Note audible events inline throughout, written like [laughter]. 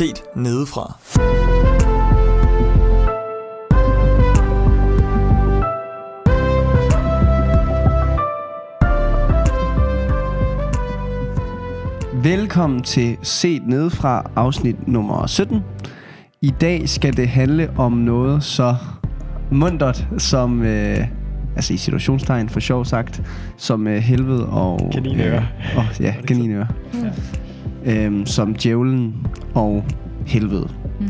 set nedefra. Velkommen til Set Nedefra, afsnit nummer 17. I dag skal det handle om noget så mundret som, øh, altså i situationstegn for sjov sagt, som øh, helvede og... Kaninører. Øh, og, ja, kaninører. Ja. Øhm, som djævlen og helvede. Mm.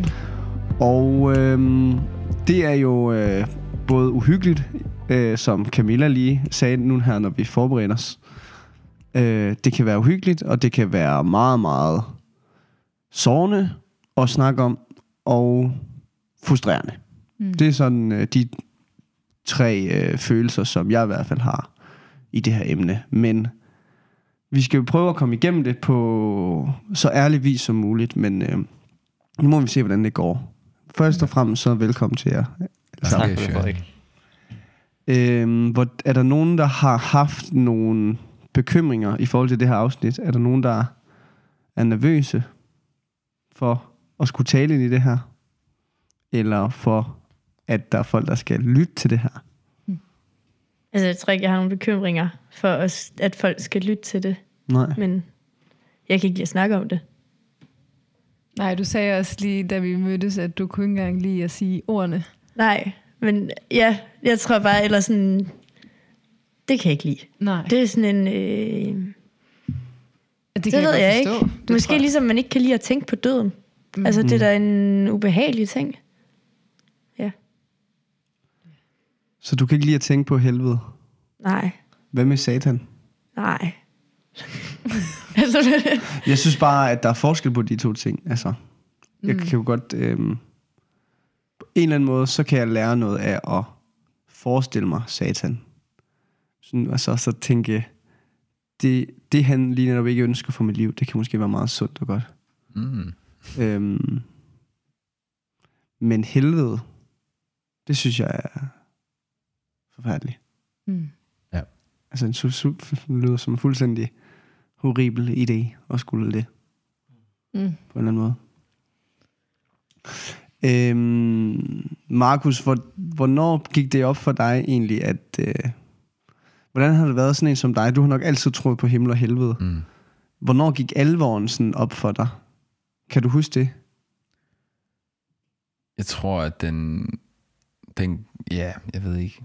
Og øhm, det er jo øh, både uhyggeligt, øh, som Camilla lige sagde nu her, når vi forbereder os. Øh, det kan være uhyggeligt, og det kan være meget, meget sårende at snakke om, og frustrerende. Mm. Det er sådan øh, de tre øh, følelser, som jeg i hvert fald har i det her emne. Men vi skal jo prøve at komme igennem det på så ærlig vis som muligt, men øh, nu må vi se, hvordan det går. Først og fremmest så velkommen til jer. Tak. Frederik. Øhm, hvor, er der nogen, der har haft nogle bekymringer i forhold til det her afsnit? Er der nogen, der er nervøse for at skulle tale ind i det her? Eller for, at der er folk, der skal lytte til det her? Altså, jeg tror ikke, jeg har nogle bekymringer for, os, at folk skal lytte til det. Nej. Men jeg kan ikke lide at snakke om det. Nej, du sagde også lige, da vi mødtes, at du kunne ikke engang lide at sige ordene. Nej, men ja, jeg tror bare, eller sådan, det kan jeg ikke lide. Nej, Det er sådan en, øh, det, det kan ved jeg forstå. ikke. Det Måske jeg. ligesom man ikke kan lide at tænke på døden. Mm. Altså, det er da en ubehagelig ting. Ja, Så du kan ikke lide at tænke på helvede? nej, Hvad med satan? nej. [laughs] Jeg synes bare, at der er forskel på de to ting. Altså, jeg kan jo godt... Øhm, på en eller anden måde, så kan jeg lære noget af at forestille mig satan. Sådan, og så, så tænke, det, det han lige netop ikke ønsker for mit liv, det kan måske være meget sundt og godt. Mm. Øhm, men helvede, det synes jeg er forfærdeligt. Mm. Altså, en su- su- lyder som en fuldstændig horribel idé at skulle det. Mm. på en eller anden måde. Øhm, Markus, hvor, hvornår gik det op for dig egentlig, at... Øh, hvordan har det været sådan en som dig? Du har nok altid troet på himmel og helvede. Mm. Hvornår gik alvoren sådan op for dig? Kan du huske det? Jeg tror, at den, den... Ja, jeg ved ikke.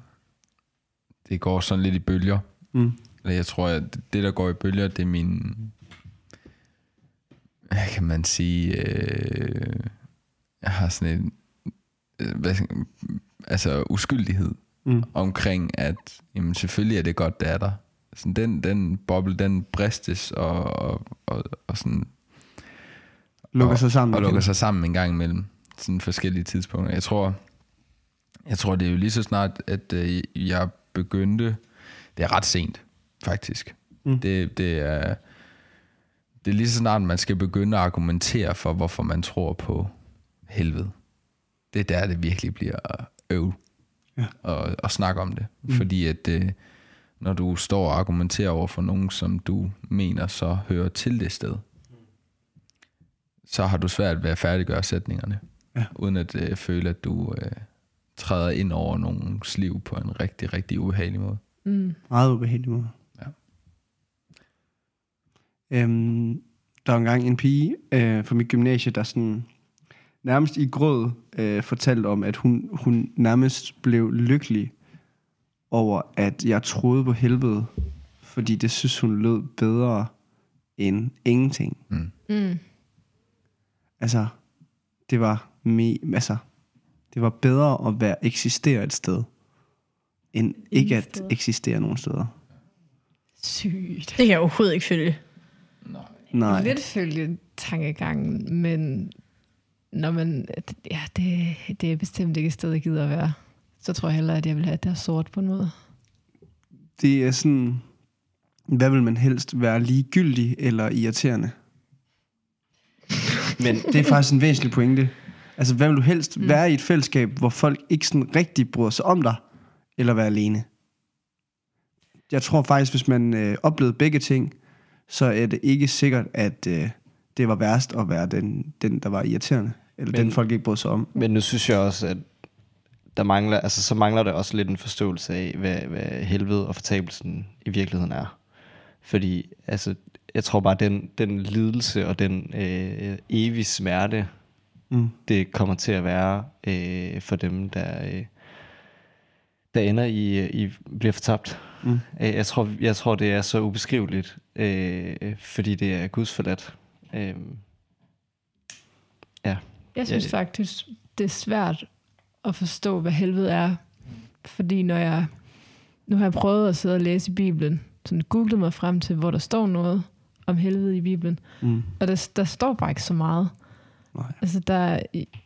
Det går sådan lidt i bølger. Mm. Eller jeg tror, at det, der går i bølger, det er min... Hvad kan man sige? Øh, jeg har sådan en... Øh, hvad, altså uskyldighed Mm. omkring, at jamen, selvfølgelig er det godt, det er der. Sådan, den, den boble, den bristes og, og, og, og sådan Lukker og, sig sammen. og igen. lukker sig sammen en gang imellem sådan forskellige tidspunkter. Jeg tror, jeg tror det er jo lige så snart, at øh, jeg begyndte, det er ret sent, faktisk. Mm. Det, det er det er lige så snart, man skal begynde at argumentere for, hvorfor man tror på helvede. Det er der, det virkelig bliver øv Ja. at, at snakke om det. Mm. Fordi at øh, når du står og argumenterer over for nogen, som du mener så hører til det sted, så har du svært ved at færdiggøre sætningerne, Ja. uden at øh, føle, at du øh, træder ind over nogens liv på en rigtig, rigtig ubehagelig måde. Mm. Meget ubehagelig måde. Ja. Øhm, der var engang en pige øh, fra mit gymnasie, der sådan nærmest i grød øh, fortalte om, at hun, hun nærmest blev lykkelig over, at jeg troede på helvede, fordi det synes hun lød bedre end ingenting. Mm. Mm. Altså, det var me, altså, det var bedre at være eksistere et sted, end ikke at eksistere nogen steder. Sygt. det kan jeg overhovedet ikke følge. Nej. Lidt følge tankegangen, men når man, ja, det, det er bestemt ikke et sted, jeg gider at være. Så tror jeg hellere, at jeg vil have, at det er sort på en måde. Det er sådan, hvad vil man helst være ligegyldig eller irriterende? Men det er faktisk en væsentlig pointe. Altså, hvad vil du helst mm. være i et fællesskab, hvor folk ikke sådan rigtig bryder sig om dig, eller være alene? Jeg tror faktisk, hvis man øh, oplevede begge ting, så er det ikke sikkert, at øh, det var værst at være den, den der var irriterende. Eller Men- den folk ikke brød sig om. Men nu synes jeg også, at der mangler, altså, så mangler der også lidt en forståelse af, hvad, hvad helvede og fortabelsen i virkeligheden er. Fordi altså, jeg tror bare, den, den lidelse og den øh, evige smerte, Mm. det kommer til at være øh, for dem, der, øh, der ender i, i bliver fortabt. Mm. Øh, Jeg, tror, jeg tror, det er så ubeskriveligt, øh, fordi det er Guds forladt. Øh, ja. Jeg synes det- faktisk, det er svært at forstå, hvad helvede er. Fordi når jeg... Nu har jeg prøvet at sidde og læse i Bibelen. Sådan googlet mig frem til, hvor der står noget om helvede i Bibelen. Mm. Og der, der står bare ikke så meget. Nej. Altså, der, er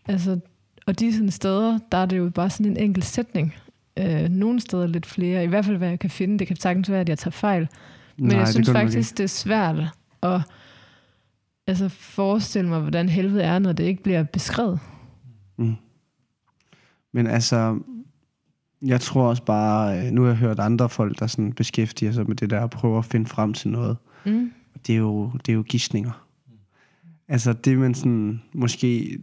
altså, og de sådan steder, der er det jo bare sådan en enkelt sætning. Øh, nogle steder lidt flere. I hvert fald, hvad jeg kan finde. Det kan sagtens være, at jeg tager fejl. Men Nej, jeg det synes nok faktisk, det er svært at altså, forestille mig, hvordan helvede er, når det ikke bliver beskrevet. Mm. Men altså, jeg tror også bare, øh, nu har jeg hørt andre folk, der sådan beskæftiger sig med det der, og prøver at finde frem til noget. Mm. Det er jo, det er jo gissninger. Altså det, man sådan, måske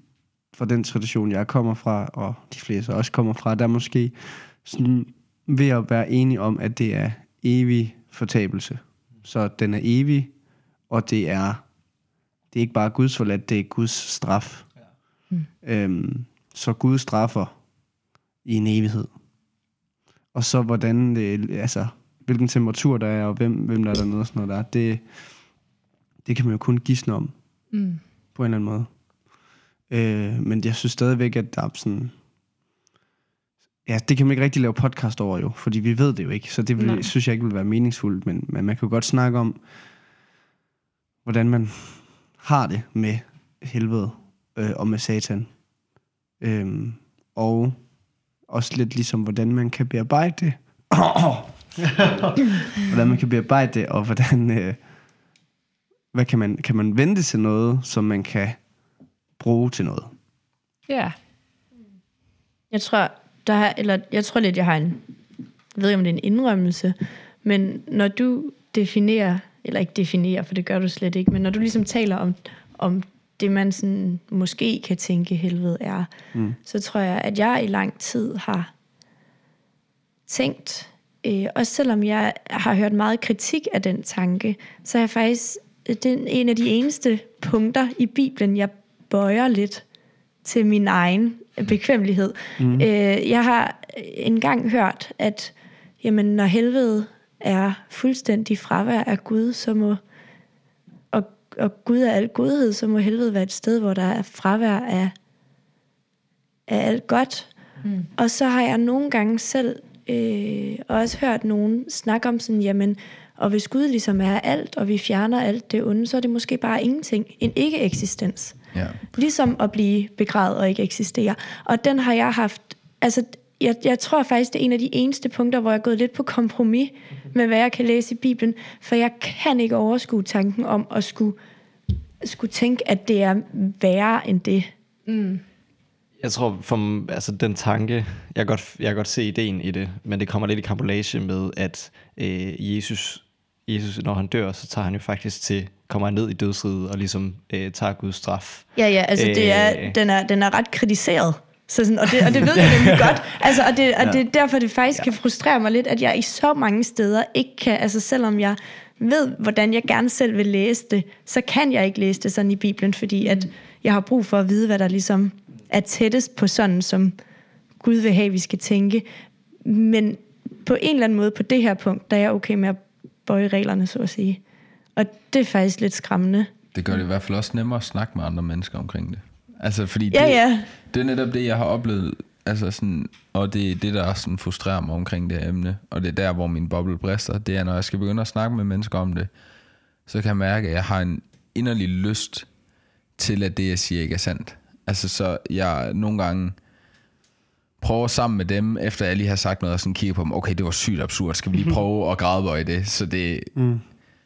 fra den tradition, jeg kommer fra, og de fleste også kommer fra, der er måske sådan ved at være enige om, at det er evig fortabelse. Så den er evig, og det er, det er ikke bare Guds forladt, det er Guds straf. Mm. Øhm, så Gud straffer i en evighed. Og så hvordan det, altså, hvilken temperatur der er, og hvem, hvem der er dernede og sådan noget der, det, det kan man jo kun gisne om Mm. på en eller anden måde. Øh, men jeg synes stadigvæk, at der er sådan... Ja, det kan man ikke rigtig lave podcast over jo, fordi vi ved det jo ikke, så det vil, Nej. synes jeg ikke vil være meningsfuldt, men, men man kan jo godt snakke om, hvordan man har det med helvede øh, og med satan. Øhm, og også lidt ligesom, hvordan man kan bearbejde det. [coughs] [laughs] hvordan man kan bearbejde det, og hvordan... Øh, hvad kan man, kan man vente til noget, som man kan bruge til noget? Ja. Jeg tror, der er, eller jeg tror lidt, jeg har en, jeg ved ikke, om det er en indrømmelse, men når du definerer, eller ikke definerer, for det gør du slet ikke, men når du ligesom taler om, om det, man sådan måske kan tænke helvede er, mm. så tror jeg, at jeg i lang tid har tænkt, øh, også selvom jeg har hørt meget kritik af den tanke, så er jeg faktisk det er en af de eneste punkter i Bibelen, jeg bøjer lidt til min egen bekvemmelighed. Mm. Øh, jeg har engang hørt, at jamen, når helvede er fuldstændig fravær af Gud, så må og, og Gud er al godhed, så må helvede være et sted, hvor der er fravær af, af alt godt. Mm. Og så har jeg nogle gange selv øh, også hørt nogen snakke om sådan, jamen, og hvis Gud ligesom er alt, og vi fjerner alt det onde, så er det måske bare ingenting. En ikke-eksistens. Ja. Ligesom at blive begravet og ikke eksistere. Og den har jeg haft... Altså, jeg, jeg tror faktisk, det er en af de eneste punkter, hvor jeg er gået lidt på kompromis med, hvad jeg kan læse i Bibelen. For jeg kan ikke overskue tanken om at skulle, skulle tænke, at det er værre end det. Jeg tror, for, altså den tanke, jeg kan, godt, jeg kan godt se ideen i det, men det kommer lidt i kampolage med, at øh, Jesus, Jesus, når han dør, så tager han jo faktisk til, kommer han ned i dødsriget og ligesom øh, tager Guds straf. Ja, ja, altså det er, Øh. den, er, den er ret kritiseret. Så sådan, og, det, og det ved jeg nemlig [laughs] godt. Altså, og det, og det er derfor, det faktisk kan frustrere mig lidt, at jeg i så mange steder ikke kan, altså selvom jeg ved, hvordan jeg gerne selv vil læse det, så kan jeg ikke læse det sådan i Bibelen, fordi at jeg har brug for at vide, hvad der ligesom er tættest på sådan, som Gud vil have, vi skal tænke. Men på en eller anden måde, på det her punkt, der er jeg okay med at bøje reglerne, så at sige. Og det er faktisk lidt skræmmende. Det gør det i hvert fald også nemmere at snakke med andre mennesker omkring det. Altså, fordi Ja, det, ja. det er netop det, jeg har oplevet, altså sådan, og det er det, der sådan frustrerer mig omkring det her emne, og det er der, hvor min boble brister, det er, når jeg skal begynde at snakke med mennesker om det, så kan jeg mærke, at jeg har en inderlig lyst til, at det, jeg siger, ikke er sandt. Altså, så jeg nogle gange prøver sammen med dem, efter jeg lige har sagt noget, og sådan kigger på dem, okay, det var sygt absurd, skal vi lige [laughs] prøve at grædebøje det? Så det, mm.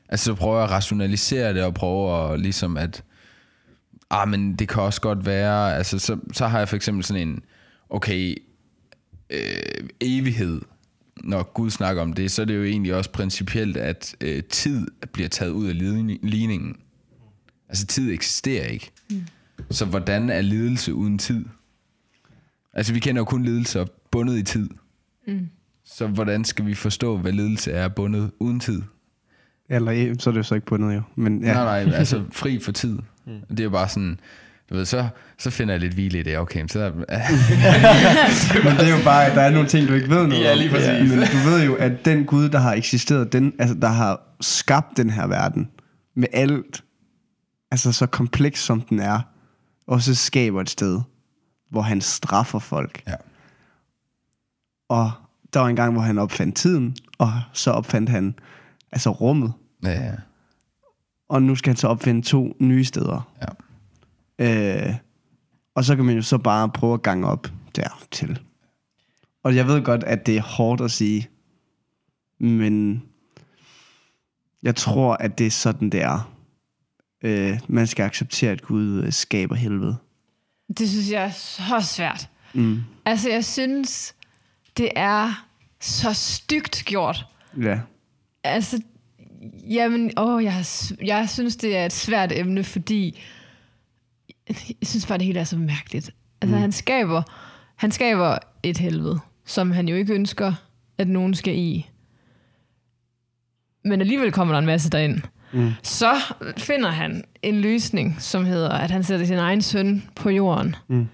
altså, så prøver jeg at rationalisere det, og prøver at, ligesom at, ah, men det kan også godt være, altså, så, så har jeg for eksempel sådan en, okay, øh, evighed, når Gud snakker om det, så er det jo egentlig også principielt, at øh, tid bliver taget ud af ligning- ligningen. Altså tid eksisterer ikke. Mm. Så hvordan er lidelse uden tid? Altså vi kender jo kun lidelser bundet i tid. Mm. Så hvordan skal vi forstå, hvad lidelse er bundet uden tid? Eller eh, så er det jo så ikke bundet jo. Men ja. Ja. Nej, nej, altså [laughs] fri for tid. Mm. Det er jo bare sådan, du ved, så, så finder jeg lidt hvile i det. Okay, så er, [laughs] [laughs] Men det er jo bare, at der er nogle ting, du ikke ved noget Ja, lige præcis. Men du ved jo, at den Gud, der har eksisteret, den, altså, der har skabt den her verden, med alt, altså så kompleks som den er, også skaber et sted, hvor han straffer folk. ja. Og der var en gang, hvor han opfandt tiden, og så opfandt han altså rummet. Ja, ja. Og nu skal han så opfinde to nye steder. Ja. Øh, og så kan man jo så bare prøve at gange op dertil. Og jeg ved godt, at det er hårdt at sige, men jeg tror, at det er sådan, det er. Øh, man skal acceptere, at Gud øh, skaber helvede. Det synes jeg er så svært. Mm. Altså, jeg synes, det er så stygt gjort. Ja. Altså, jamen, åh, jeg, jeg synes, det er et svært emne, fordi jeg synes bare, det hele er så mærkeligt. Altså, mm. han, skaber, han skaber et helvede, som han jo ikke ønsker, at nogen skal i. Men alligevel kommer der en masse derind. Mm. Så finder han en løsning, som hedder, at han sætter sin egen søn på jorden. Mm.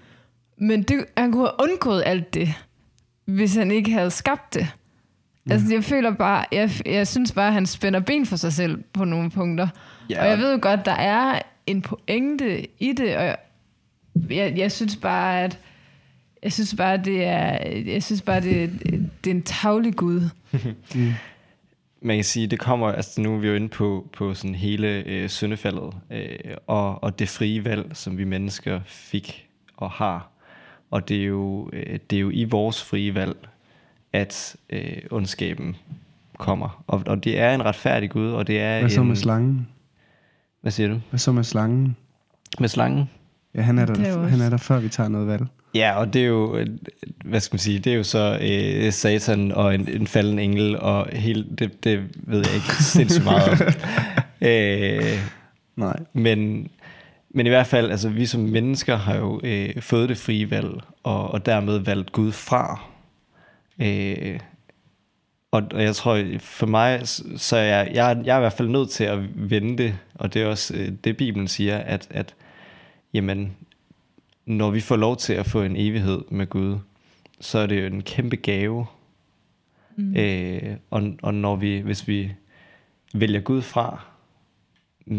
Men det, han kunne have undgået alt det, hvis han ikke havde skabt det. Altså, jeg føler bare, jeg, jeg synes bare, at han spænder ben for sig selv på nogle punkter. Ja. Og jeg ved jo godt, der er en pointe i det, og jeg, jeg, jeg synes bare, at jeg synes bare, det er, jeg synes bare, det, det er en tavlig Gud. [laughs] man kan sige, det kommer, altså nu er vi jo inde på, på sådan hele øh, syndefaldet, øh, og, og det frie valg, som vi mennesker fik og har. Og det er jo, øh, det er jo i vores frie valg, at øh, ondskaben kommer. Og, og det er en retfærdig Gud, og det er Hvad så en... med slangen? Hvad siger du? Hvad så med slangen? Med slangen? Ja, han er, er der, han er der, før vi tager noget valg. Ja, og det er jo, øh, hvad skal man sige, det er jo så øh, satan og en, en falden engel, og hele, det, det ved jeg ikke sindssygt meget om. [laughs] øh, Nej. Men, men i hvert fald, altså vi som mennesker har jo øh, fået det frie valg, og, og dermed valgt Gud fra. Øh, og, og jeg tror, for mig, så er jeg, jeg, jeg er i hvert fald nødt til at vente, og det er også øh, det, Bibelen siger, at, at jamen, når vi får lov til at få en evighed med Gud, så er det jo en kæmpe gave. Mm. Øh, og, og når vi, hvis vi vælger Gud fra,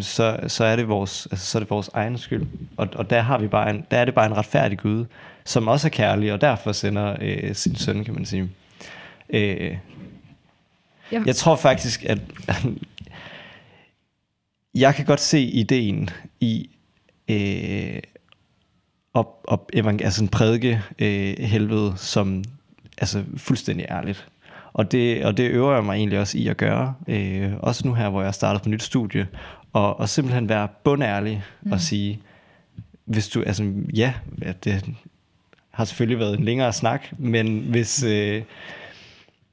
så, så er det vores, altså, så er det vores egen skyld. Og, og der, har vi bare en, der er det bare en retfærdig Gud, som også er kærlig, og derfor sender øh, sin søn, kan man sige. Øh, Jeg- jeg tror faktisk, at jeg kan godt se ideen i øh, op, op, evang- altså en prædike øh, helvede som altså fuldstændig ærligt. Og det, og det øver jeg mig egentlig også i at gøre. Øh, også nu her, hvor jeg starter på nyt studie. Og, og simpelthen være bundærlig mm. og sige, hvis du, altså ja, det har selvfølgelig været en længere snak, men hvis, øh,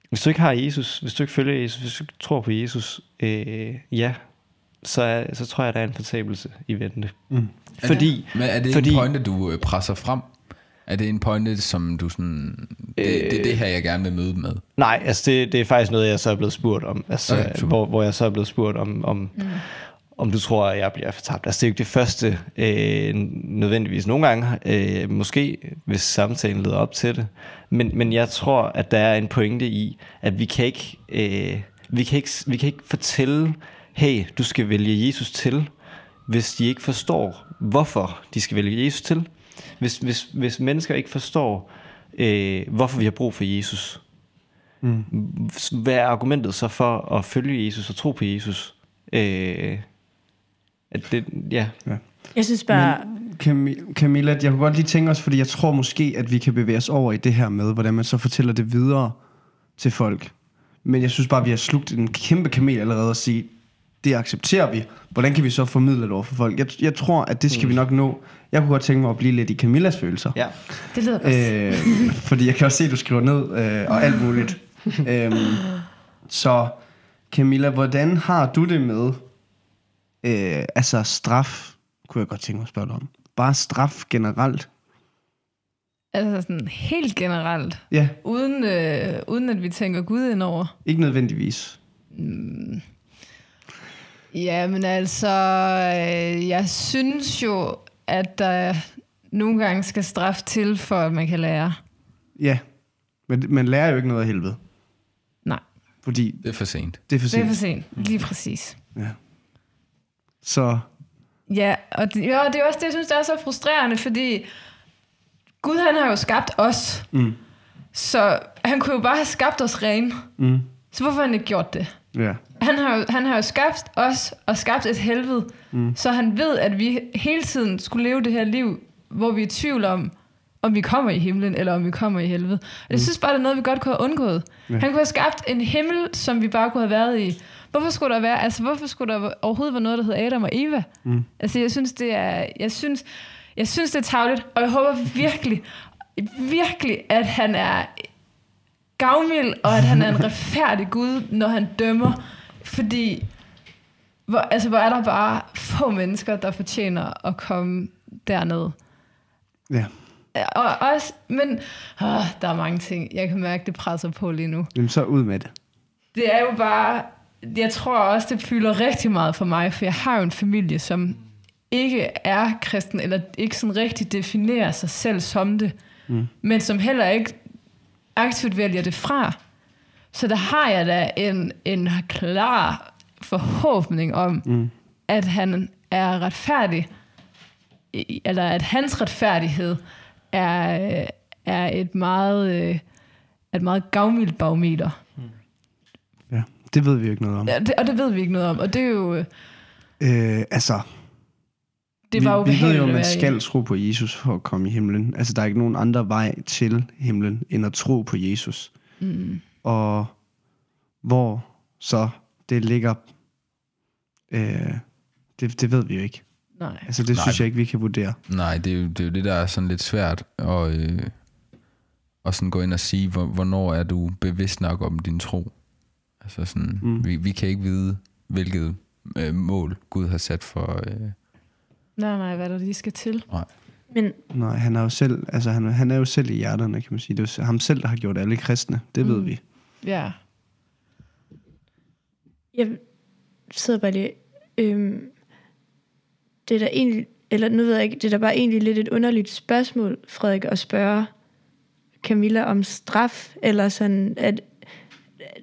hvis du ikke har Jesus, hvis du ikke følger Jesus, hvis du ikke tror på Jesus, øh, ja, så, er, så tror jeg, der er en fortabelse i vente. Mm. Fordi, Men er det fordi, en pointe, du øh, presser frem? Er det en pointe, som du sådan... Det, det er det her, jeg gerne vil møde med. Nej, altså det, det er faktisk noget, jeg så er blevet spurgt om. Altså, Okay, okay, super. hvor, hvor jeg så er blevet spurgt om, om, mm. om du tror, at jeg bliver fortabt. Altså det er jo ikke det første øh, nødvendigvis. Nogle gange, øh, måske, hvis samtalen leder op til det. Men, men jeg tror, at der er en pointe i, at vi kan ikke, øh, vi kan ikke, vi kan ikke fortælle, hey, du skal vælge Jesus til, hvis de ikke forstår, hvorfor de skal vælge Jesus til. Hvis, hvis, hvis mennesker ikke forstår, øh, hvorfor vi har brug for Jesus, hvad er argumentet så for at følge Jesus og tro på Jesus? Øh, at det, ja. Jeg synes bare, Cam- Camilla, jeg kunne godt lige tænke os, fordi jeg tror måske, at vi kan bevæge os over i det her med, hvordan man så fortæller det videre til folk. Men jeg synes bare, at vi har slugt en kæmpe kamel allerede og sige, det accepterer vi. Hvordan kan vi så formidle det over for folk? Jeg, jeg tror, at det skal mm. vi nok nå. Jeg kunne godt tænke mig at blive lidt i Camillas følelser. ja. Det lyder godt. Øh, fordi jeg kan også se, at du skriver ned øh, og alt muligt. øhm, så Camilla, hvordan har du det med øh, altså straf kunne jeg godt tænke mig at spørge dig om. Bare straf generelt. Altså sådan helt generelt, Ja, uden, øh, uden at vi tænker Gud ind over. ikke nødvendigvis. Ja, men altså, øh, jeg synes jo, at der nogle gange skal straf til, for at man kan lære. Ja, men man lærer jo ikke noget af helvede. Nej, Fordi Det er for sent. det er for det er for sent. sent. Lige præcis. Ja. Så Ja, og det, ja, og det er også det, jeg synes, der er så frustrerende, fordi Gud, han har jo skabt os. Mm. Så han kunne jo bare have skabt os rene. Mm. Så hvorfor har han ikke gjort det? Ja, Han har, jo, han har jo skabt os og skabt et helvede, mm. så han ved, at vi hele tiden skulle leve det her liv, hvor vi er i tvivl om, om vi kommer i himlen, eller om vi kommer i helvede. Og jeg synes bare, det er noget, vi godt kunne have undgået. Ja. Han kunne have skabt en himmel, som vi bare kunne have været i. Hvorfor skulle der være, altså hvorfor skulle der overhovedet være noget, der hedder Adam og Eva? Mm. Altså jeg synes, det er, jeg synes, jeg synes, det er tavligt, og jeg håber virkelig, virkelig, at han er gavmild, og at han er en [laughs] retfærdig Gud, når han dømmer. Fordi, hvor, altså, hvor er der bare få mennesker, der fortjener at komme derned. ja. Og også, men åh, der er mange ting. Jeg kan mærke, det presser på lige nu. Jamen så ud med det. Det er jo bare, jeg tror også, det fylder rigtig meget for mig, for jeg har jo en familie, som ikke er kristen, eller ikke sådan rigtig definerer sig selv som det, mm. men som heller ikke aktivt vælger det fra. Så der har jeg da en, en klar forhåbning om, mm. at han er retfærdig, eller at hans retfærdighed er, er et meget, øh, et meget gavmildt bagmeter. Ja, det ved vi ikke noget om. Ja, det, og det ved vi ikke noget om, og det er jo, øh, Øh, altså, det vi, var vi ved jo, at man i. skal tro på Jesus for at komme i himlen. Altså, der er ikke nogen andre vej til himlen, end at tro på Jesus. Mm. Og hvor så det ligger, øh, det, det ved vi jo ikke. Nej. Altså, det Nej. synes jeg ikke, vi kan vurdere. Nej, det er, jo, det er jo det, der er sådan lidt svært at, øh, at sådan gå ind og sige, hvor, hvornår er du bevidst nok om din tro. Altså sådan, mm. vi, vi kan ikke vide, hvilket øh, mål Gud har sat for... Øh, nej, nej, hvad der lige skal til. Men Nej, han er jo selv, altså, han, han er jo selv i hjerterne, kan man sige. Det er jo ham selv, der har gjort alle kristne. Det mm. ved vi. Ja. jeg sidder bare lige... Øhm, det er da egentlig... Eller nu ved jeg ikke, det er da bare egentlig lidt et underligt spørgsmål, Frederik, at spørge Camilla om straf, eller sådan, at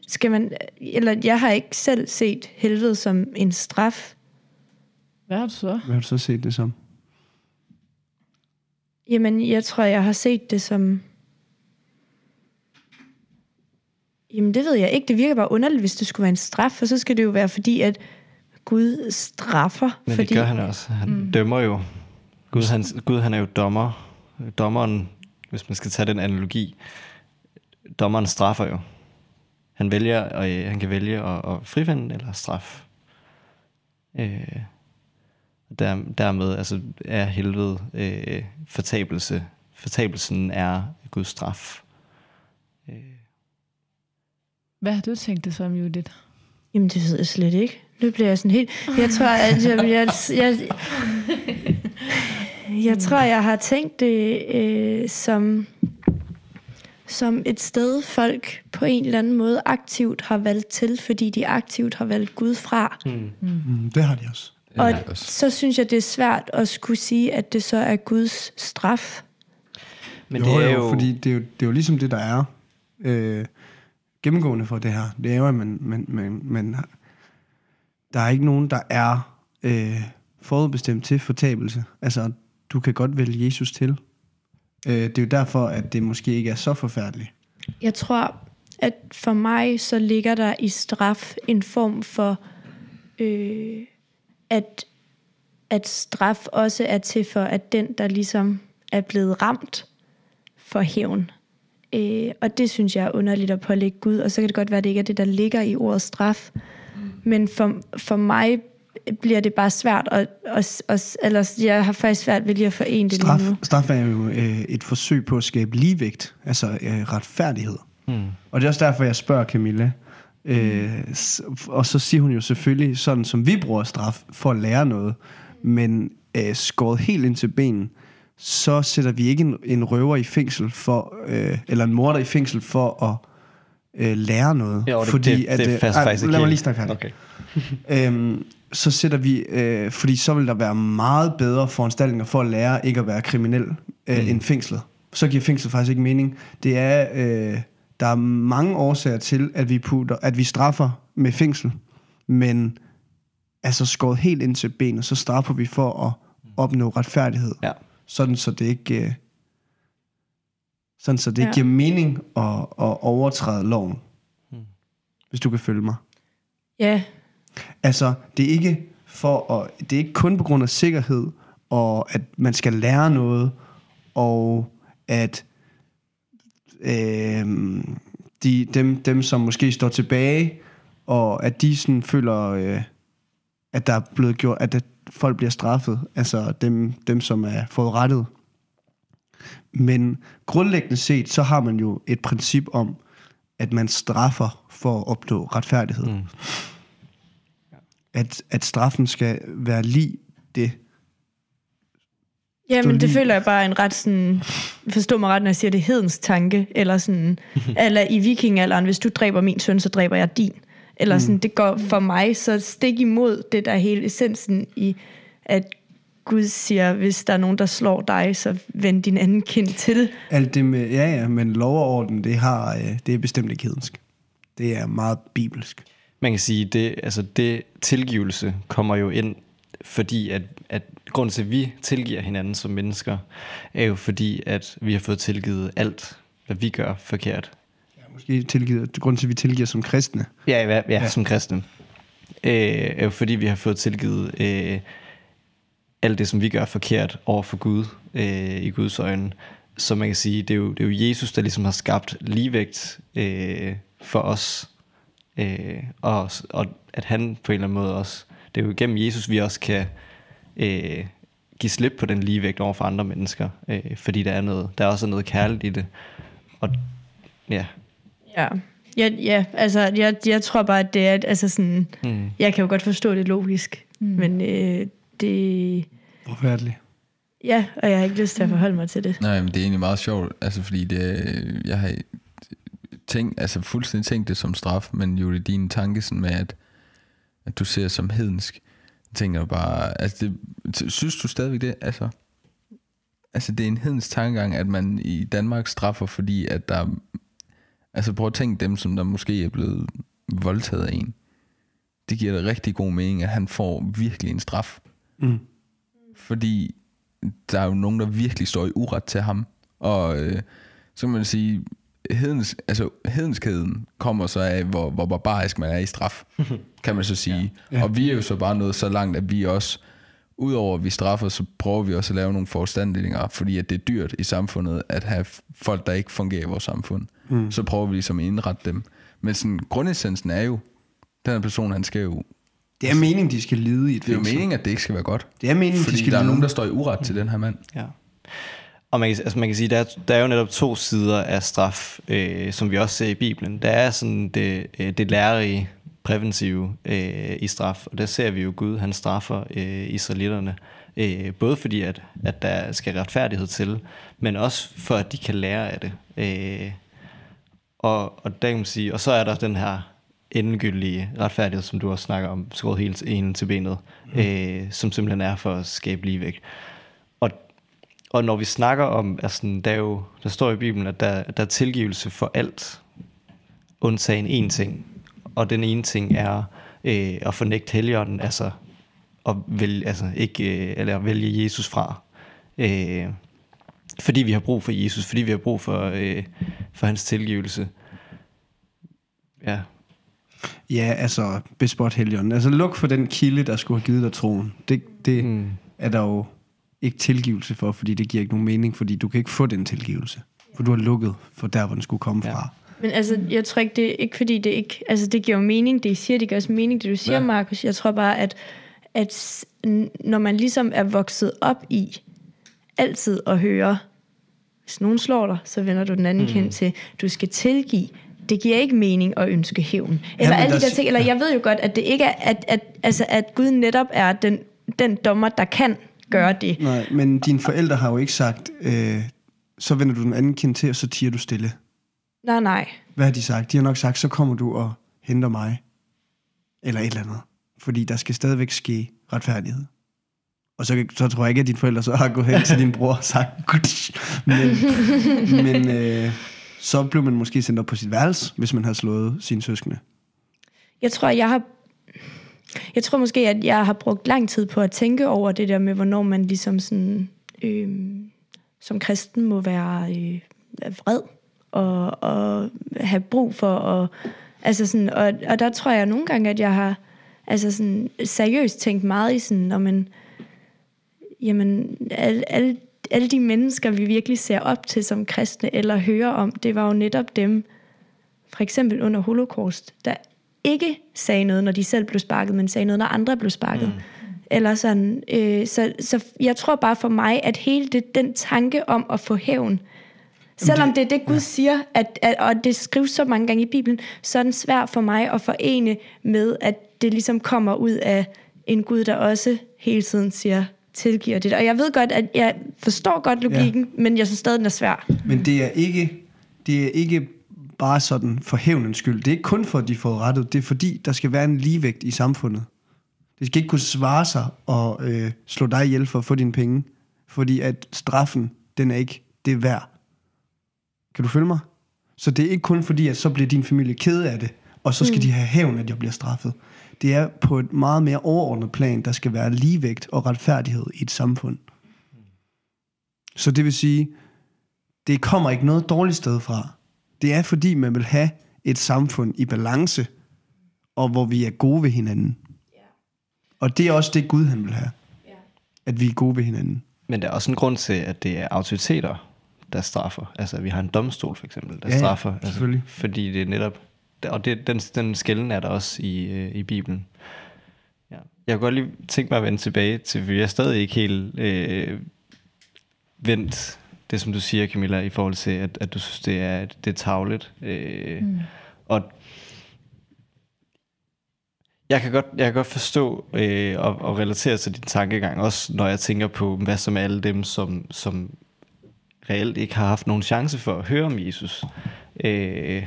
skal man, eller jeg har ikke selv set helvede som en straf. Hvad har du så? Hvad har du så set det som? Jamen, jeg tror, jeg har set det som... Jamen, det ved jeg ikke. Det virker bare underligt, hvis det skulle være en straf, for så skal det jo være fordi, at Gud straffer. Men fordi, det gør han også. Han mm. dømmer jo. Gud han, Gud, han er jo dommer. Dommeren, hvis man skal tage den analogi, dommeren straffer jo. Han vælger, og øh, han kan vælge at, at frifinde eller straf. Øh, der, dermed altså, er helvede øh, fortabelse. Fortabelsen er Guds straf. Øh, Hvad har du tænkt det som, Judith? Jamen, det ved jeg slet ikke. Nu bliver jeg sådan helt... Jeg tror, at jeg, jeg, jeg, jeg tror, jeg har tænkt det øh, som, som et sted, folk på en eller anden måde aktivt har valgt til, fordi de aktivt har valgt Gud fra. Mm, det har de også. Og Ja, så synes jeg, det er svært at skulle sige, at det så er Guds straf. men jo, det er jo, jo... fordi det er jo, det er jo ligesom det, der er øh, gennemgående for det her. Det er jo, at man, man, man, man, der er ikke nogen, der er øh, forudbestemt til fortabelse. Altså, du kan godt vælge Jesus til. Øh, det er jo derfor, at det måske ikke er så forfærdeligt. Jeg tror, at for mig så ligger der i straf en form for, øh, at, at straf også er til for, at den, der ligesom er blevet ramt for hævn. Øh, og det synes jeg er underligt at pålægge Gud, og så kan det godt være, at det ikke er det, der ligger i ordet straf. Men for, for mig bliver det bare svært, og, og, og, eller jeg har faktisk svært ved lige at forene det Straf, lige nu. straf er jo øh, et forsøg på at skabe ligevægt, altså øh, retfærdighed. Mm. Og det er også derfor, jeg spørger Camilla. Øh, og så siger hun jo selvfølgelig, sådan som vi bruger straf, for at lære noget. Men øh, skåret helt ind til benen, så sætter vi ikke en, en røver i fængsel for, øh, eller en morder i fængsel for at øh, lære noget. Jo, det, fordi, det, det, det øh, er fast, ej, faktisk Lad mig lige snakke. Okay. [laughs] Øhm, så sætter vi, øh, fordi så vil der være meget bedre foranstaltninger for at lære ikke at være kriminel øh, mm. end fængslet. Så giver fængslet faktisk ikke mening. Det er, øh, der er mange årsager til, at vi, putter, at vi straffer med fængsel, men altså skåret helt ind til benet, så straffer vi for at opnå retfærdighed. Ja. Sådan så det ikke, øh, sådan så det ikke Ja. giver mening at, at overtræde loven. Hvis du kan følge mig. Ja, Altså, det er ikke for at, det er ikke kun på grund af sikkerhed, og at man skal lære noget, og at øh, de, dem, dem, som måske står tilbage, og at de sådan føler, øh, at der er blevet gjort, at det, folk bliver straffet, altså dem, dem som er forurettet. Men grundlæggende set, så har man jo et princip om, at man straffer for at opnå retfærdighed. Mm at, at straffen skal være lige det. Ja, men det føler jeg bare er en ret sådan... Forstå mig ret, når jeg siger det er hedens tanke. Eller sådan... [laughs] eller i vikingalderen, hvis du dræber min søn, så dræber jeg din. Eller sådan, det går for mig så stik imod det, der er hele essensen i, at Gud siger, hvis der er nogen, der slår dig, så vend din anden kind til. Alt det med, ja ja, men lov og orden, det, har, øh, det er bestemt ikke hedensk. Det er meget bibelsk. Man kan sige, det, altså det tilgivelse kommer jo ind, fordi at, at grunden til, at vi tilgiver hinanden som mennesker, er jo fordi, at vi har fået tilgivet alt, hvad vi gør forkert. Ja, måske tilgivet, grund til, at vi tilgiver som kristne. Ja, ja, ja, som kristne. Øh, er jo fordi, vi har fået tilgivet øh, alt det, som vi gør forkert over for Gud, øh, i Guds øjne. Så man kan sige, det er jo, det er jo Jesus, der ligesom har skabt ligevægt øh, for os. Øh, og, og at han på en eller anden måde også, det er jo gennem Jesus, vi også kan øh, give slip på den ligevægt over for andre mennesker. Øh, fordi der er, noget, der er også noget kærligt i det. Og ja, Ja, ja, ja altså jeg, jeg tror bare, at det er, altså sådan, mm. jeg kan jo godt forstå det logisk, mm. men øh, det, Forfærdeligt. ja, og jeg har ikke lyst til at forholde mig til det. Nej, men det er egentlig meget sjovt, altså fordi det, jeg har tænkt, altså fuldstændig tænkt det som straf, men jo det er din tanke sådan med, at, at du ser som hedensk, jeg tænker bare, altså det, synes du stadigvæk det, altså, altså det er en hedens tankegang, at man i Danmark straffer, fordi at der, altså prøv at tænke dem, som der måske er blevet voldtaget af en, det giver da rigtig god mening, at han får virkelig en straf, Mm. fordi der er jo nogen, der virkelig står i uret til ham. Og øh, så kan man sige, hedens, altså, hedenskheden kommer så af, hvor, hvor barbarisk man er i straf, [laughs] kan man så sige. Ja. Ja. Og vi er jo så bare nået så langt, at vi også, udover at vi straffer, så prøver vi også at lave nogle foranstaltninger, fordi at det er dyrt i samfundet at have folk, der ikke fungerer i vores samfund. Mm. Så prøver vi ligesom at indrette dem. Men sådan, grundessensen er jo, den her person, han skal jo... Det er meningen, de skal lide i et Det er jo meningen, at det ikke skal være godt. Det er meningen, Fordi de skal der er lide. nogen, der står i uret til den her mand. Ja. Og man kan, altså man kan sige, der er, der er jo netop to sider af straf, øh, som vi også ser i Bibelen. Der er sådan det, øh, det lærerige, præventive øh, i straf, og der ser vi jo Gud, han straffer øh, israelitterne, øh, både fordi, at, at der skal retfærdighed til, men også for, at de kan lære af det. Øh, og, og, der kan man sige, og så er der den her endegyldige retfærdighed, som du også snakker om, skåret helt en til benet, mm. øh, som simpelthen er for at skabe ligevægt. Og, når vi snakker om, altså, der, er jo, der står i Bibelen, at der, der er tilgivelse for alt, undtagen én ting. Og den ene ting er øh, at fornægte helligånden, altså at vælge, altså ikke, øh, eller at vælge Jesus fra. Øh, fordi vi har brug for Jesus, fordi vi har brug for, øh, for hans tilgivelse. Ja, Ja, altså, bespot helgen. Altså, luk for den kilde, der skulle have givet dig troen. Det, det mm. er der jo ikke tilgivelse for, fordi det giver ikke nogen mening, fordi du kan ikke få den tilgivelse. For du har lukket for der, hvor den skulle komme Ja. fra. Men altså, jeg tror ikke, det er ikke fordi det ikke... Altså, det giver jo mening, det I siger, det giver også mening, det du siger, Ja. Markus. Jeg tror bare, at, at når man ligesom er vokset op i altid at høre, hvis nogen slår dig, så vender du den anden mm. kendt til, du skal tilgive. Det giver ikke mening at ønske hævn. Eller men alle de der ting. Eller jeg ved jo godt, at det ikke er, at, at, altså, at Gud netop er den, den dommer, der kan gøre det. Nej, men dine forældre har jo ikke sagt, øh, så vender du den anden kind til, og så tiger du stille. Nej, nej. Hvad har de sagt? De har nok sagt, så kommer du og henter mig. Eller et eller andet. Fordi der skal stadigvæk ske retfærdighed. Og så, så tror jeg ikke, at dine forældre så har gået hen til din bror og sagt, men, men øh, så blev man måske sendt op på sit værelse, hvis man har slået sine søskende. Jeg tror, jeg har... Jeg tror måske, at jeg har brugt lang tid på at tænke over det der med, hvornår man ligesom sådan... Øh, som kristen må være øh, vred og, og have brug for at... Altså sådan, og, og der tror jeg nogle gange, at jeg har altså sådan, seriøst tænkt meget i sådan, når man, jamen, alle, alle, alle de mennesker, vi virkelig ser op til som kristne, eller hører om, det var jo netop dem, for eksempel under holocaust, der ikke sagde noget, når de selv blev sparket, men sagde noget, når andre blev sparket. Mm. Eller sådan, øh, så, så jeg tror bare for mig, at hele det, den tanke om at få hævn, selvom det er det, Gud ja. siger, at, at, og det skrives så mange gange i Bibelen, så er den svær for mig at forene med, at det ligesom kommer ud af en Gud, der også hele tiden siger, tilgiver det. Og jeg ved godt, at jeg forstår godt logikken, ja. men jeg synes stadig, den er svær. Men det er ikke, det er ikke bare sådan for hævnens skyld. Det er ikke kun for, at de får rettet. Det er fordi, der skal være en ligevægt i samfundet. Det skal ikke kunne svare sig og øh, slå dig ihjel for at få dine penge. Fordi at straffen, den er ikke det værd. Kan du følge mig? Så det er ikke kun fordi, at så bliver din familie ked af det, og så skal mm. de have hævn, at jeg bliver straffet. Det er på et meget mere overordnet plan, der skal være ligevægt og retfærdighed i et samfund. Så det vil sige, det kommer ikke noget dårligt sted fra. Det er fordi, man vil have et samfund i balance, og hvor vi er gode ved hinanden. Og det er også det, Gud han vil have. At vi er gode ved hinanden. Men der er også en grund til, at det er autoriteter, der straffer. Altså, vi har en domstol for eksempel, der Ja, ja, straffer. Altså, selvfølgelig. fordi det er netop... Og det, den, den skælden er der også i, øh, i Bibelen. Ja. Jeg kunne godt lige tænke mig at vende tilbage til, for jeg er stadig ikke helt øh, vendt det, som du siger, Camilla, i forhold til, at, at du synes, det er, det er tavligt. Øh, mm. Og jeg kan godt, jeg kan godt forstå øh, og, og relatere til din tankegang, også når jeg tænker på, hvad som alle dem, som, som reelt ikke har haft nogen chance for at høre om Jesus. Øh,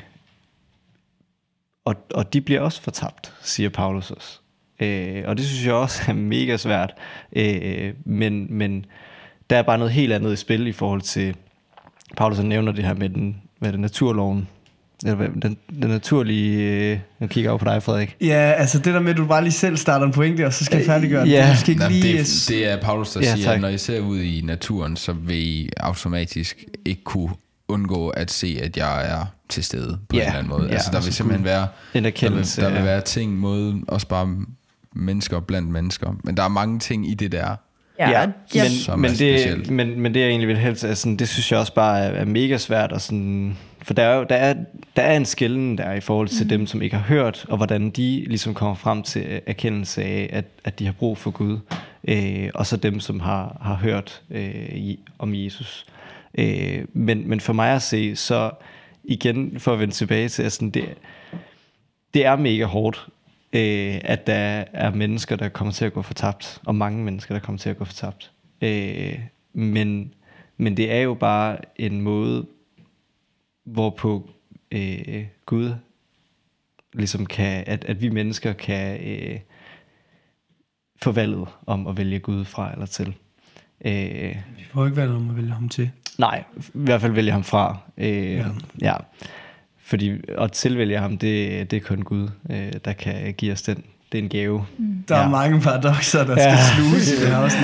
og, og de bliver også fortabt, siger Paulus også. Øh, og det synes jeg også er mega svært. Øh, men, men der er bare noget helt andet i spil i forhold til, Paulus nævner det her med den, med den naturloven, eller den, den naturlige, øh, jeg kigger over på dig, Frederik. Ja, altså det der med, at du bare lige selv starter en pointe, og så skal jeg færdiggøre den. ja. Du skal ikke Nej, lige... det, det er Paulus, der Ja, siger, tak. at når I ser ud i naturen, så vil I automatisk ikke kunne undgå at se, at jeg er til stede på Ja, en eller anden måde. ja, altså, der vil simpelthen være, En der vil, erkendelse. der vil være ting mod også bare mennesker blandt mennesker. Men der er mange ting i det der. Ja, Ja, men, Som men, er det, specielt. men, men det jeg egentlig vil helst, er sådan, det synes jeg også bare er, er mega svært. Og sådan, for der er, jo, der, er, der er en skælden der i forhold til mm. dem, som ikke har hørt, og hvordan de ligesom kommer frem til erkendelse af, at, at de har brug for Gud. Øh, og så dem, som har, har hørt øh, i, om Jesus. Øh, men, men for mig at se, så igen, for at vende tilbage til, at sådan, det, det er mega hårdt, øh, at der er mennesker, der kommer til at gå fortabt, og mange mennesker, der kommer til at gå fortabt. Øh, men, men det er jo bare en måde, hvorpå øh, Gud ligesom kan, at, at vi mennesker kan øh, få valget om at vælge Gud fra eller til. Øh, Vi får ikke valgt om at vælge ham til. Nej, i hvert fald vælge ham fra. Øh, ja. Ja. Ja. Fordi at tilvælge ham, det, det er kun Gud, øh, der kan give os den. Det er en gave. Mm. Der er Ja. mange paradoxer, der Ja. skal sluges i det her afsnit.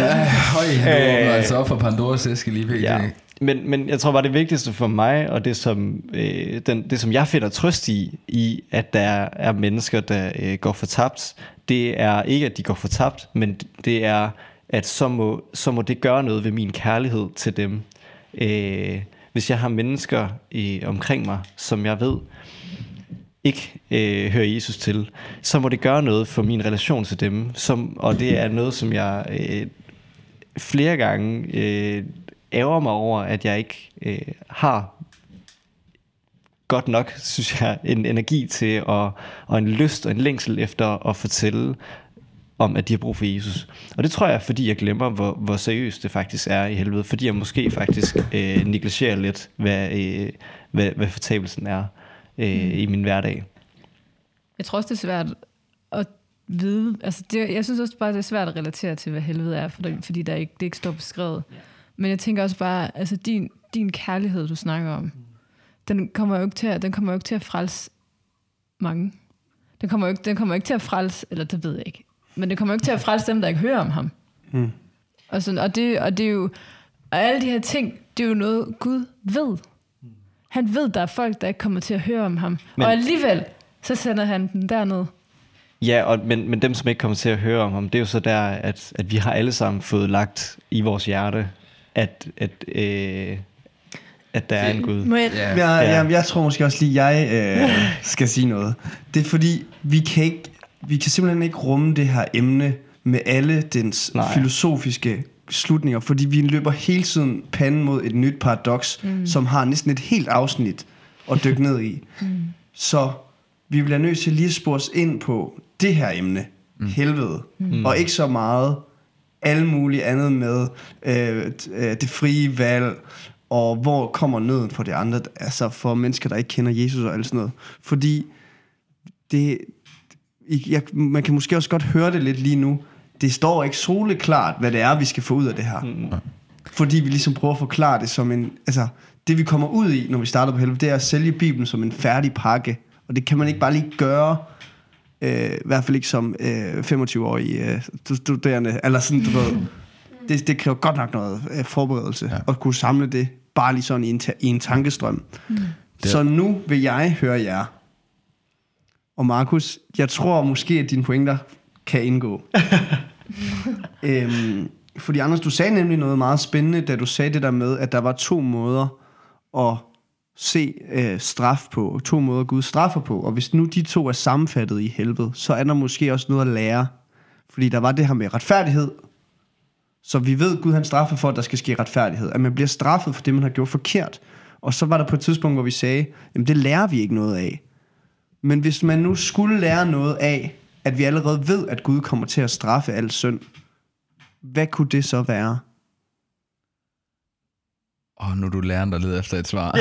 Høj, du Øh. altså op for Pandoras æske lige pt. Ja. Men, men jeg tror bare, det vigtigste for mig, og det som, øh, den, det, som jeg finder trøst i, i at der er mennesker, der øh, går fortabt, det er ikke, at de går fortabt, men det er, at så må, så må det gøre noget ved min kærlighed til dem. Øh, hvis jeg har mennesker i, omkring mig, som jeg ved, ikke øh, hører Jesus til, så må det gøre noget for min relation til dem. Som, og det er noget, som jeg øh, flere gange øh, ærger mig over, at jeg ikke øh, har godt nok, synes jeg, en energi til, og, og en lyst og en længsel efter at fortælle om, at de har brug for Jesus. Og det tror jeg, fordi jeg glemmer, hvor, hvor seriøst det faktisk er i helvede. Fordi jeg måske faktisk øh, negligerer lidt, hvad, øh, hvad, hvad fortabelsen er øh, i min hverdag. Jeg tror også, det er svært at vide. Altså det, jeg synes også bare, det er svært at relatere til, hvad helvede er, fordi, fordi der ikke, det ikke står beskrevet. Men jeg tænker også bare, altså din, din kærlighed, du snakker om, den kommer jo ikke til at, den kommer jo ikke til at frelse mange. Den kommer, jo ikke, den kommer ikke til at frelse, eller det ved jeg ikke, men det kommer jo ikke til at frelse dem, der ikke hører om ham. Mm. Og, sådan, og, det, og det er jo, og alle de her ting, det er jo noget, Gud ved. Han ved, der er folk, der ikke kommer til at høre om ham. Men- og alligevel, så sender han dem derned. Ja, og, men, men dem, som ikke kommer til at høre om ham, det er jo så der, at, at vi har alle sammen fået lagt i vores hjerte, at, at, øh, at der er en Gud. Må jeg, Ja. Jeg, Ja. jeg, jeg tror måske også lige, jeg øh, [laughs] skal sige noget. Det er fordi, vi kan, ikke, vi kan simpelthen ikke rumme det her emne med alle dens Nej. Filosofiske slutninger, fordi vi løber hele tiden panden mod et nyt paradoks, mm. som har næsten et helt afsnit at dykke ned i. Mm. Så vi bliver nødt til lige at spore os ind på det her emne, mm. helvede, mm. og ikke så meget alle mulige andet med øh, øh, det frie valg, og hvor kommer nøden for de andre, altså for mennesker, der ikke kender Jesus og alt sådan noget. Fordi det, jeg, man kan måske også godt høre det lidt lige nu, det står ikke soleklart, hvad det er, vi skal få ud af det her. Mm. Fordi vi ligesom prøver at forklare det som en, altså det vi kommer ud i, når vi starter på helvede, det er at sælge Bibelen som en færdig pakke. Og det kan man ikke bare lige gøre, øh, i hvert fald ikke som øh, 25-årig øh, stu- studerende, eller sådan, du ved. [laughs] Det, det kræver godt nok noget øh, forberedelse, ja. at kunne samle det bare lige sådan i en, ta- i en tankestrøm. Mm. Så nu vil jeg høre jer. Og Markus, jeg tror måske, at dine pointer kan indgå. [laughs] øhm, fordi Anders, du sagde nemlig noget meget spændende, da du sagde det der med, at der var to måder at se øh, straf på, to måder Gud straffer på, og hvis nu de to er sammenfattet i helvede, så er der måske også noget at lære. Fordi der var det her med retfærdighed, så vi ved, at Gud han straffer for, at der skal ske retfærdighed. At man bliver straffet for det, man har gjort forkert. Og så var der på et tidspunkt, hvor vi sagde, jamen det lærer vi ikke noget af. Men hvis man nu skulle lære noget af, at vi allerede ved, at Gud kommer til at straffe al synd, hvad kunne det så være? Åh, oh, nu er du læreren, der leder efter et svar.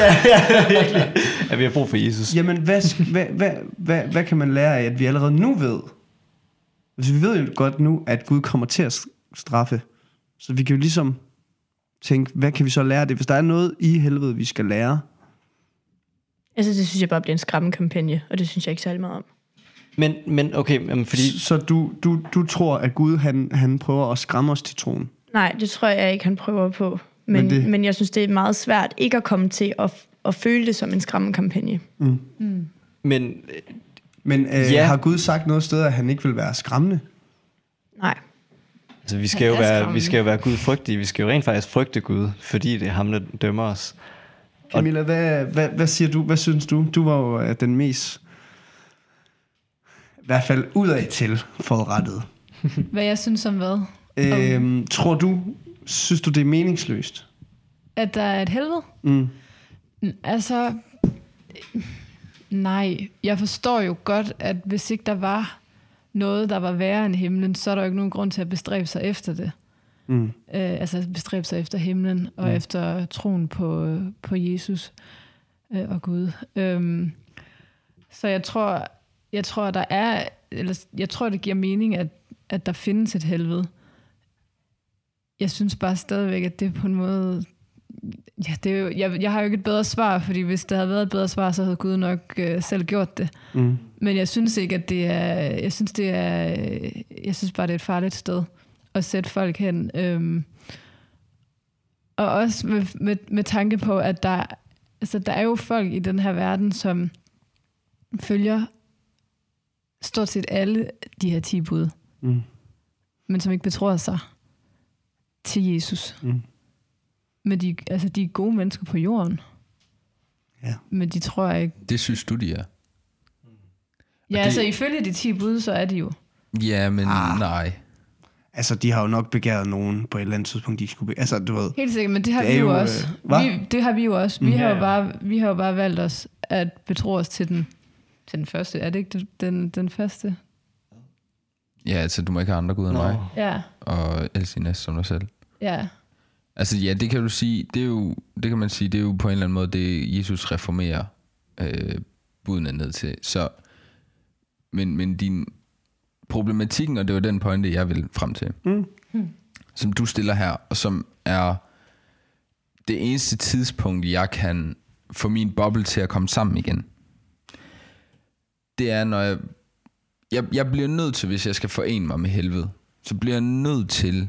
At vi har brug for Jesus. Jamen, hvad, hvad, hvad, hvad, hvad kan man lære af, at vi allerede nu ved? Altså, vi ved jo godt nu, at Gud kommer til at straffe. Så vi kan jo ligesom tænke, hvad kan vi så lære af det? Hvis der er noget i helvede, vi skal lære, altså, det synes jeg bare bliver en skræmmekampagne, og det synes jeg ikke særlig meget om. Men, men okay, men fordi... så du, du, du tror, at Gud han, han prøver at skræmme os til troen? Nej, det tror jeg ikke, han prøver på. Men, Men det- men jeg synes, det er meget svært ikke at komme til at, at føle det som en skræmmekampagne. Men Men øh, Ja. har Gud sagt noget sted, at han ikke vil være skræmmende? Nej. altså, vi, skal jo være, vi skal jo være Gud frygtige. Vi skal jo rent faktisk frygte Gud, fordi det er ham, der dømmer os. Camilla, hvad, hvad, hvad siger du? Hvad synes du? Du var jo øh, den mest, i hvert fald udad til forrettet. [laughs] Hvad jeg synes om hvad? Øhm, tror du, synes du, det er meningsløst? At der er et helvede? Mm. Altså, nej. Jeg forstår jo godt, at hvis ikke der var noget, der var værre end himlen, så er der jo ikke nogen grund til at bestræbe sig efter det. Mm. Øh, altså bestræbe sig efter himlen og mm. efter troen på, på Jesus øh, og Gud. Øhm, så jeg tror, jeg tror, der er, eller jeg tror, det giver mening, at, at der findes et helvede. Jeg synes bare stadigvæk, at det på en måde... Ja, det er jo, jeg, jeg har jo ikke et bedre svar, fordi hvis der havde været et bedre svar, så havde Gud nok øh, selv gjort det. Mm. Men jeg synes ikke, at det er... Jeg synes, det er... Jeg synes bare, det er et farligt sted at sætte folk hen. Øhm, og også med, med, med tanke på, at der, altså, der er jo folk i den her verden, som følger stort set alle de her 10 bud, Mm. men som ikke betror sig til Jesus. Mm. Men de, altså, de er gode mennesker på jorden. Ja. Men de tror ikke... Det synes du, de er. Ja, det- altså ifølge de 10 bud, så er de jo. Ja, men Ah. ah. nej. Altså, de har jo nok begæret nogen på et eller andet tidspunkt, de skulle be- Altså, du ved... Helt sikkert, men det har Det vi jo, jo, også. øh, vi, det har vi jo også. Vi, Mm. har Ja, jo bare, vi har jo bare valgt os at betro os til den, til den første. Er det ikke den, den første? Ja, altså, du må ikke have andre guder end mig, Ja, og elske næste som dig selv. ja. Altså ja, det kan du sige, det er jo, det kan man sige, det er jo på en eller anden måde, det Jesus reformerer øh, budene ned til. Så, men, men din problematikken, og det var den pointe, jeg vil frem til, Mm. som du stiller her, og som er det eneste tidspunkt, jeg kan få min boble til at komme sammen igen, det er, når jeg, jeg, jeg bliver nødt til, hvis jeg skal forene mig med helvede, så bliver jeg nødt til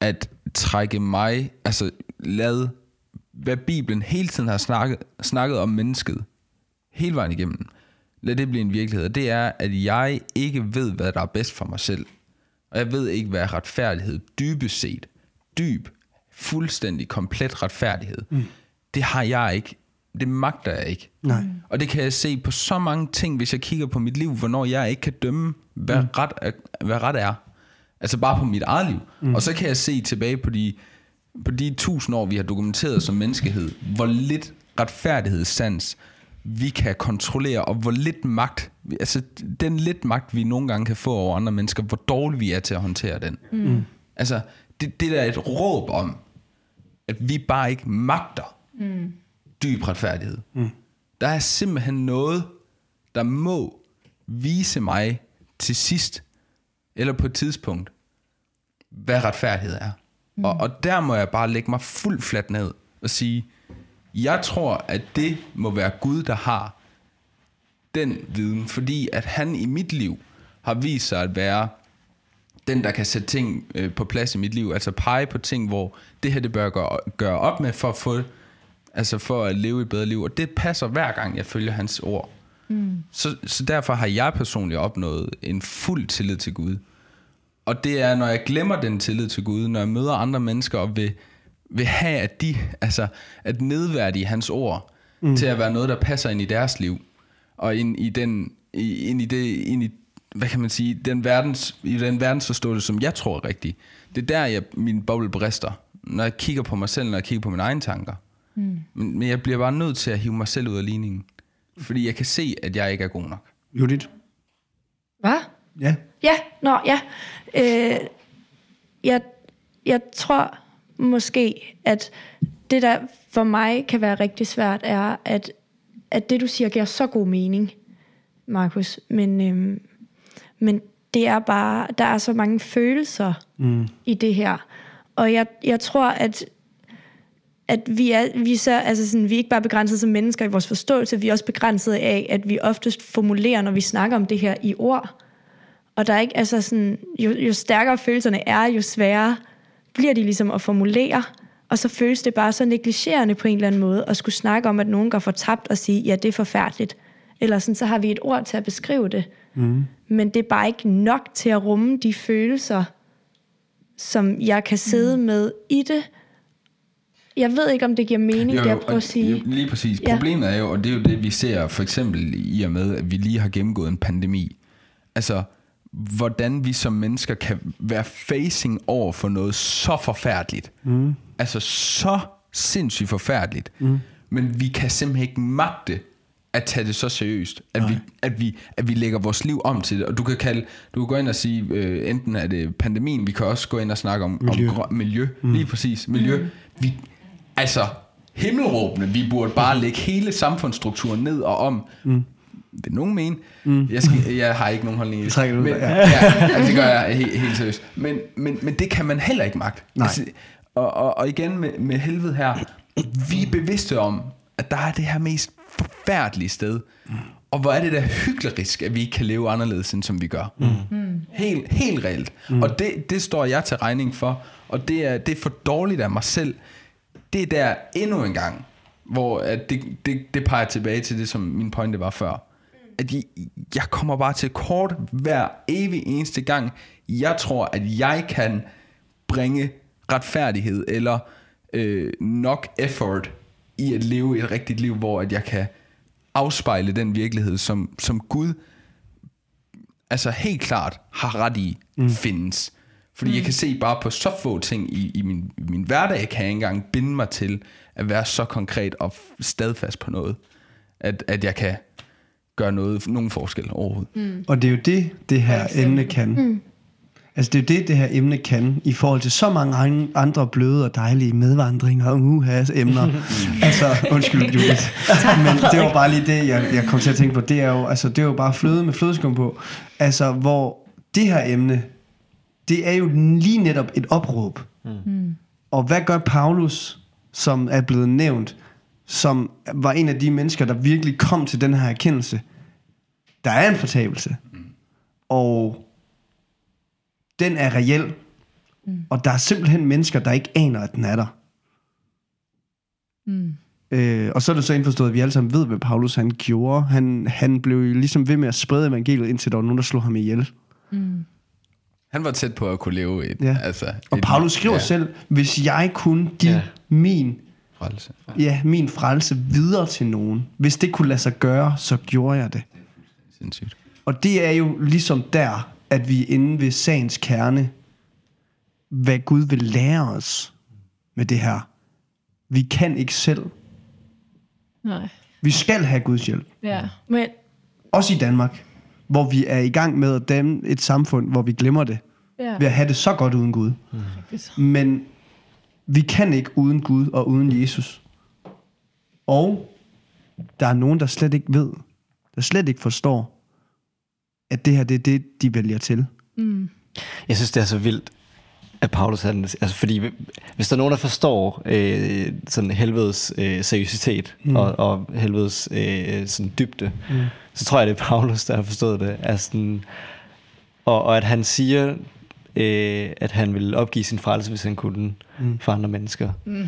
at trække mig, altså lad, hvad Bibelen hele tiden har snakket, snakket om mennesket, hele vejen igennem, lad det blive en virkelighed. Og det er, at jeg ikke ved, hvad der er bedst for mig selv. Og jeg ved ikke, hvad retfærdighed dybest set, dyb, fuldstændig komplet retfærdighed, mm. det har jeg ikke. Det magter jeg ikke. Nej. Og det kan jeg se på så mange ting, hvis jeg kigger på mit liv, hvornår jeg ikke kan dømme, hvad, mm. ret, er, hvad ret er. Altså bare på mit eget liv. Mm. Og så kan jeg se tilbage på de, på de tusind år, vi har dokumenteret som menneskehed, hvor lidt retfærdighedssans vi kan kontrollere, og hvor lidt magt, altså den lidt magt, vi nogle gange kan få over andre mennesker, hvor dårligt vi er til at håndtere den. Mm. Altså, det, det der er et råb om, at vi bare ikke magter mm. dyb retfærdighed. Mm. Der er simpelthen noget, der må vise mig til sidst, eller på et tidspunkt, hvad retfærdighed er. Mm. Og, og der må jeg bare lægge mig fuldt fladt ned og sige, jeg tror, at det må være Gud, der har den viden, fordi at han i mit liv har vist sig at være den, der kan sætte ting øh, på plads i mit liv, altså pege på ting, hvor det her, det bør gøre, gøre op med, for at få, altså for at leve et bedre liv, og det passer hver gang, jeg følger hans ord. Mm. Så, så derfor har jeg personligt opnået en fuld tillid til Gud. Og det er, når jeg glemmer den tillid til Gud, når jeg møder andre mennesker og vil, vil have, at de, altså, at nedværdige hans ord, mm. til at være noget, der passer ind i deres liv, og ind i den, ind i det, ind i, hvad kan man sige, den verdens, i den verdensforståelse, som jeg tror er rigtig. Det er der, jeg, min boble brister, når jeg kigger på mig selv, når jeg kigger på mine egne tanker. Mm. Men, men jeg bliver bare nødt til at hive mig selv ud af ligningen. Fordi jeg kan se, at jeg ikke er god nok. Judith? Hvad? Ja. Ja, nå, ja. Øh, jeg, jeg tror måske, at det, der for mig kan være rigtig svært, er, at, at det, du siger, giver så god mening, Markus. Men, øhm, men det er bare, der er så mange følelser mm. i det her. Og jeg, jeg tror, at at vi er, vi, så, altså sådan, vi er ikke bare begrænset som mennesker i vores forståelse, vi er også begrænset af, at vi oftest formulerer, når vi snakker om det her i ord. Og der er ikke, altså sådan, jo, jo stærkere følelserne er, jo sværere bliver de ligesom at formulere. Og så føles det bare så negligerende på en eller anden måde, at skulle snakke om, at nogen går fortabt og sige, ja, det er forfærdeligt. Eller sådan, så har vi et ord til at beskrive det. Mm. Men det er bare ikke nok til at rumme de følelser, som jeg kan sidde mm. med i det. Jeg ved ikke, om det giver mening, det jeg prøver at sige. Jo, lige præcis. Ja. Problemet er jo, og det er jo det, vi ser for eksempel i og med, at vi lige har gennemgået en pandemi. Altså, hvordan vi som mennesker kan være facing over for noget så forfærdeligt. Mm. Altså, så sindssygt forfærdeligt. Mm. Men vi kan simpelthen ikke magte at tage det så seriøst, at vi, at, vi, at vi lægger vores liv om til det. Og du kan kalde, du kan gå ind og sige, øh, enten er det pandemien, vi kan også gå ind og snakke om Miljø. om grøn, miljø. Mm. Lige præcis, miljø. Mm. Vi, altså, himmelråbende, vi burde bare lægge hele samfundsstrukturen ned og om. Mm. Vil nogen mene? Mm. Jeg, skal, jeg har ikke nogen holdning i det. Trækker du ud, men, ja. ja. altså, det gør jeg helt, helt seriøst. Men, men, men det kan man heller ikke magte. Nej. Altså, og, og, og igen med, med helvede her, vi er bevidste om, at der er det her mest forfærdelige sted. Mm. Og hvor er det da hyklerisk, at vi ikke kan leve anderledes, end som vi gør. Mm. Helt, helt reelt. Mm. Og det, det står jeg til regning for. Og det er, det er for dårligt af mig selv. Det er der endnu en gang, hvor at det, det, det peger tilbage til det, som min pointe var før. At jeg, kommer bare til kort hver evig eneste gang. Jeg tror, at jeg kan bringe retfærdighed eller øh, nok effort i at leve et rigtigt liv, hvor at jeg kan afspejle den virkelighed, som, som Gud altså helt klart har ret i, mm. findes. Fordi mm. jeg kan se bare på så få ting i, i min, i min hverdag, kan jeg ikke engang binde mig til at være så konkret og stadfast på noget, at, at jeg kan gøre noget, nogen forskel overhovedet. Mm. Og det er jo det, det her emne kan. Mm. Altså det er jo det, det her emne kan, i forhold til så mange an- andre bløde og dejlige medvandringer og uhas emner. [laughs] altså, undskyld, [laughs] Judith. Men det var bare lige det, jeg, jeg kom til at tænke på. Det er jo, altså, det er jo bare fløde med flødeskum på. Altså, hvor det her emne, det er jo lige netop et opråb. Mm. Og hvad gør Paulus, som er blevet nævnt, som var en af de mennesker, der virkelig kom til den her erkendelse? Der er en fortabelse. Og den er reel. Mm. Og der er simpelthen mennesker, der ikke aner, at den er der. Mm. Øh, og så er det så indforstået, at vi alle sammen ved, hvad Paulus han gjorde. Han, han blev jo ligesom ved med at sprede evangeliet, indtil der var nogen, der slog ham ihjel. Mm. Han var tæt på at kunne leve et... Ja. Altså, Og et, Paulus skriver ja. selv, hvis jeg kunne give ja. min, Frelse. ja, min frelse videre til nogen, hvis det kunne lade sig gøre, så gjorde jeg det. Sindssygt. Og det er jo ligesom der, at vi er inde ved sagens kerne, hvad Gud vil lære os med det her. Vi kan ikke selv. Nej. Vi skal have Guds hjælp. Ja. Men Også i Danmark, hvor vi er i gang med at danne et samfund, hvor vi glemmer det. Ja. Ved at have det så godt uden Gud. Men vi kan ikke uden Gud og uden Jesus. Og der er nogen, der slet ikke ved, der slet ikke forstår, at det her, det er det, de vælger til. Jeg synes, det er så vildt, at Paulus han, altså fordi hvis der er nogen, der forstår øh, sådan helvedes øh, seriøsitet mm. og, og helvedes øh, sådan dybde, mm. så tror jeg, det er Paulus, der har forstået det. Altså, sådan, og, og at han siger, øh, at han vil opgive sin frelse, hvis han kunne mm. for andre mennesker. Mm.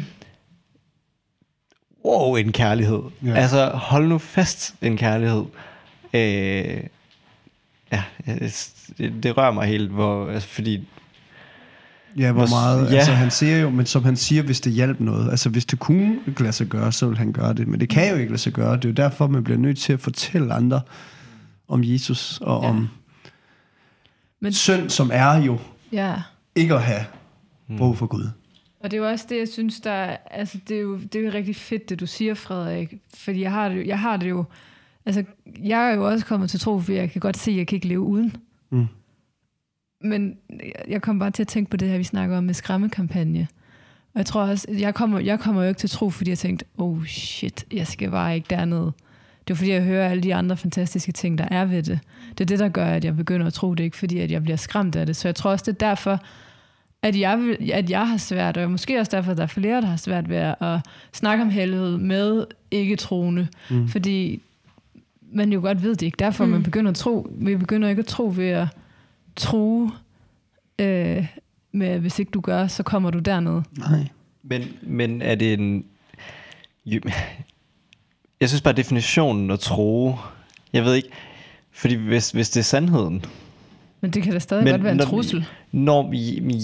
Wow, en kærlighed. Ja. Altså, hold nu fast en kærlighed. Øh, ja, det, det rører mig helt, hvor, altså, fordi Ja, hvor meget, ja. altså han siger jo, men som han siger, hvis det hjalp noget, altså hvis det kunne lade sig gøre, så vil han gøre det, men det kan jo ikke lade sig gøre, det er jo derfor, man bliver nødt til at fortælle andre om Jesus og Ja. om men, synd, som er jo Ja. ikke at have brug for Gud. Og det er jo også det, jeg synes, der er, altså det er jo, det er jo rigtig fedt, det du siger, Frederik. Fordi jeg har det, jeg har det jo, altså jeg er jo også kommet til tro, for jeg kan godt se, at jeg kan ikke leve uden. Mm. Men jeg- jeg kom bare til at tænke på det her, vi snakker om med skræmmekampagne. Og jeg tror også, jeg kommer, jeg kommer jo ikke til tro, fordi jeg tænkte, oh shit, jeg skal bare ikke dernede. Det er fordi, jeg hører alle de andre fantastiske ting, der er ved det. Det er det, der gør, at jeg begynder at tro det, ikke fordi, at jeg bliver skræmt af det. Så jeg tror også, det er derfor, at jeg, at jeg har svært, og måske også derfor, at der er flere, der har svært ved at snakke om helvede med ikke-troende. Mm. Fordi man jo godt ved det ikke. Derfor mm. man begynder at tro. Vi begynder ikke at tro ved at tro øh, med, at hvis ikke du gør, så kommer du dernede. Nej. Men, men er det en... Jeg synes bare, definitionen at tro... Jeg ved ikke... Fordi hvis, hvis det er sandheden... Men det kan da stadig men, godt være en når- trussel. Når,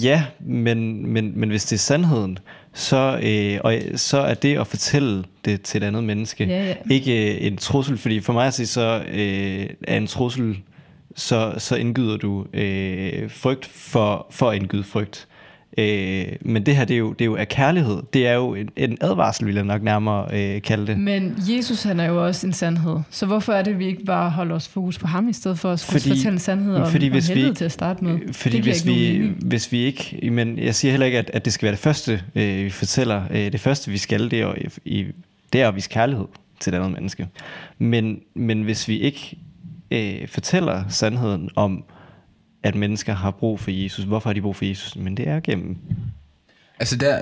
ja, men, men, men hvis det er sandheden, så, øh, og, så er det at fortælle det til et andet menneske Ja, ja. ikke øh, en trussel. Fordi for mig at sige, så øh, er en trussel, så, så indgyder du øh, frygt for, for at indgyde frygt. Øh, men det her, det er, jo, det er jo af kærlighed. Det er jo en, en advarsel, vil jeg nok nærmere øh, kalde det. Men Jesus han er jo også en sandhed. Så hvorfor er det, at vi ikke bare holder os fokus på ham, i stedet for at Fordi- fortælle en sandhed om, fordi om hvis vi helvede ikke- til at starte med? Fordi det hvis vi, hvis vi ikke, men jeg siger heller ikke, at, at det skal være det første, øh, vi fortæller. Øh, det første, vi skal, det er, i, det er at vise kærlighed til et andet menneske. Men, men hvis vi ikke øh, fortæller sandheden om, at mennesker har brug for Jesus, hvorfor har de brug for Jesus? Men det er gennem Altså der,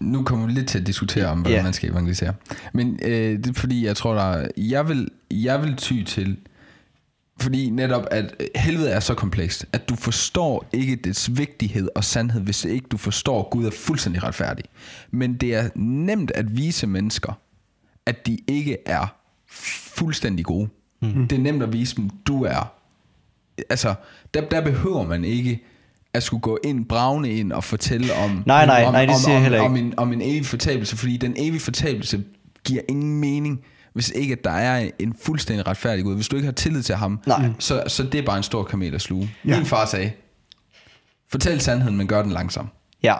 nu kommer vi lidt til at diskutere om, hvordan yeah. man skal evangelisere. Men øh, det er fordi, jeg tror, der er- jeg vil, jeg vil ty til, fordi netop, at helvede er så komplekst, at du forstår ikke dets vigtighed og sandhed, hvis ikke du forstår, at Gud er fuldstændig retfærdig. Men det er nemt at vise mennesker, at de ikke er fuldstændig gode. Mm. Det er nemt at vise dem, du er. Altså, der, der behøver man ikke at skulle gå ind, bravne ind og fortælle om, Nej, nej, om, nej, det om, siger om, heller om, ikke. en, om en evig fortabelse, fordi den evige fortabelse giver ingen mening, hvis ikke at der er en fuldstændig retfærdig Gud. Hvis du ikke har tillid til ham, Nej. Så, så det er bare en stor kamel at sluge. Ja. Min far sagde, fortæl sandheden, men gør den langsom. Ja,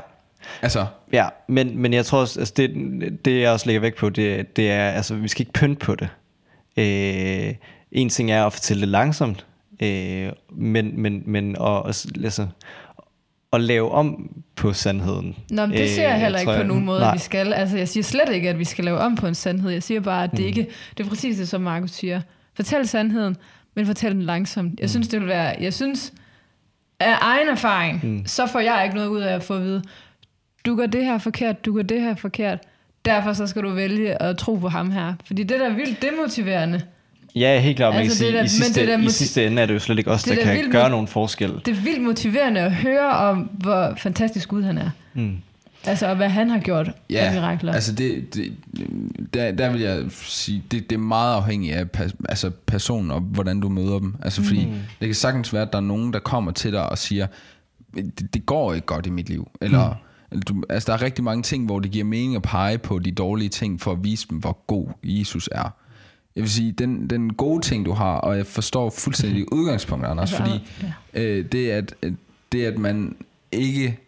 Altså, ja men, men jeg tror også, altså det, det jeg også lægger væk på, det, det er, altså vi skal ikke pynte på det. Øh, en ting er at fortælle det langsomt, Øh, men, men, men at, altså, at lave om på sandheden. Nå, men det siger jeg heller ikke tror på jeg- nogen måde, Nej. at vi skal. Altså, jeg siger slet ikke, at vi skal lave om på en sandhed. Jeg siger bare, at det ikke... Det er præcis det, som Markus siger. Fortæl sandheden, men fortæl den langsomt. Jeg synes, det vil være... Jeg synes, af egen erfaring, mm. så får jeg ikke noget ud af at få at vide, du gør det her forkert, du gør det her forkert. Derfor så skal du vælge at tro på ham her. Fordi det der er vildt demotiverende. Ja, helt klart. Man Altså, kan det sige, der- i, men sidste, det der i sidste ende er det jo slet ikke os, Det der der kan vildt gøre nogen forskel. Det er vildt motiverende at høre om, hvor fantastisk Gud han er. Mm. Altså, og hvad han har gjort af mirakler. altså det, det, der, der vil jeg sige, det, det er meget afhængigt af pas, altså personen og hvordan du møder dem. Altså fordi Mm. det kan sagtens være, at der er nogen, der kommer til dig og siger, det, det går ikke godt i mit liv. Eller, Mm. eller du, altså der er rigtig mange ting, hvor det giver mening at pege på de dårlige ting, for at vise dem, hvor god Jesus er. Jeg vil sige, den, den gode ting, du har, og jeg forstår fuldstændig [laughs] udgangspunktet, Anders, fordi øh, det, at, det, at man ikke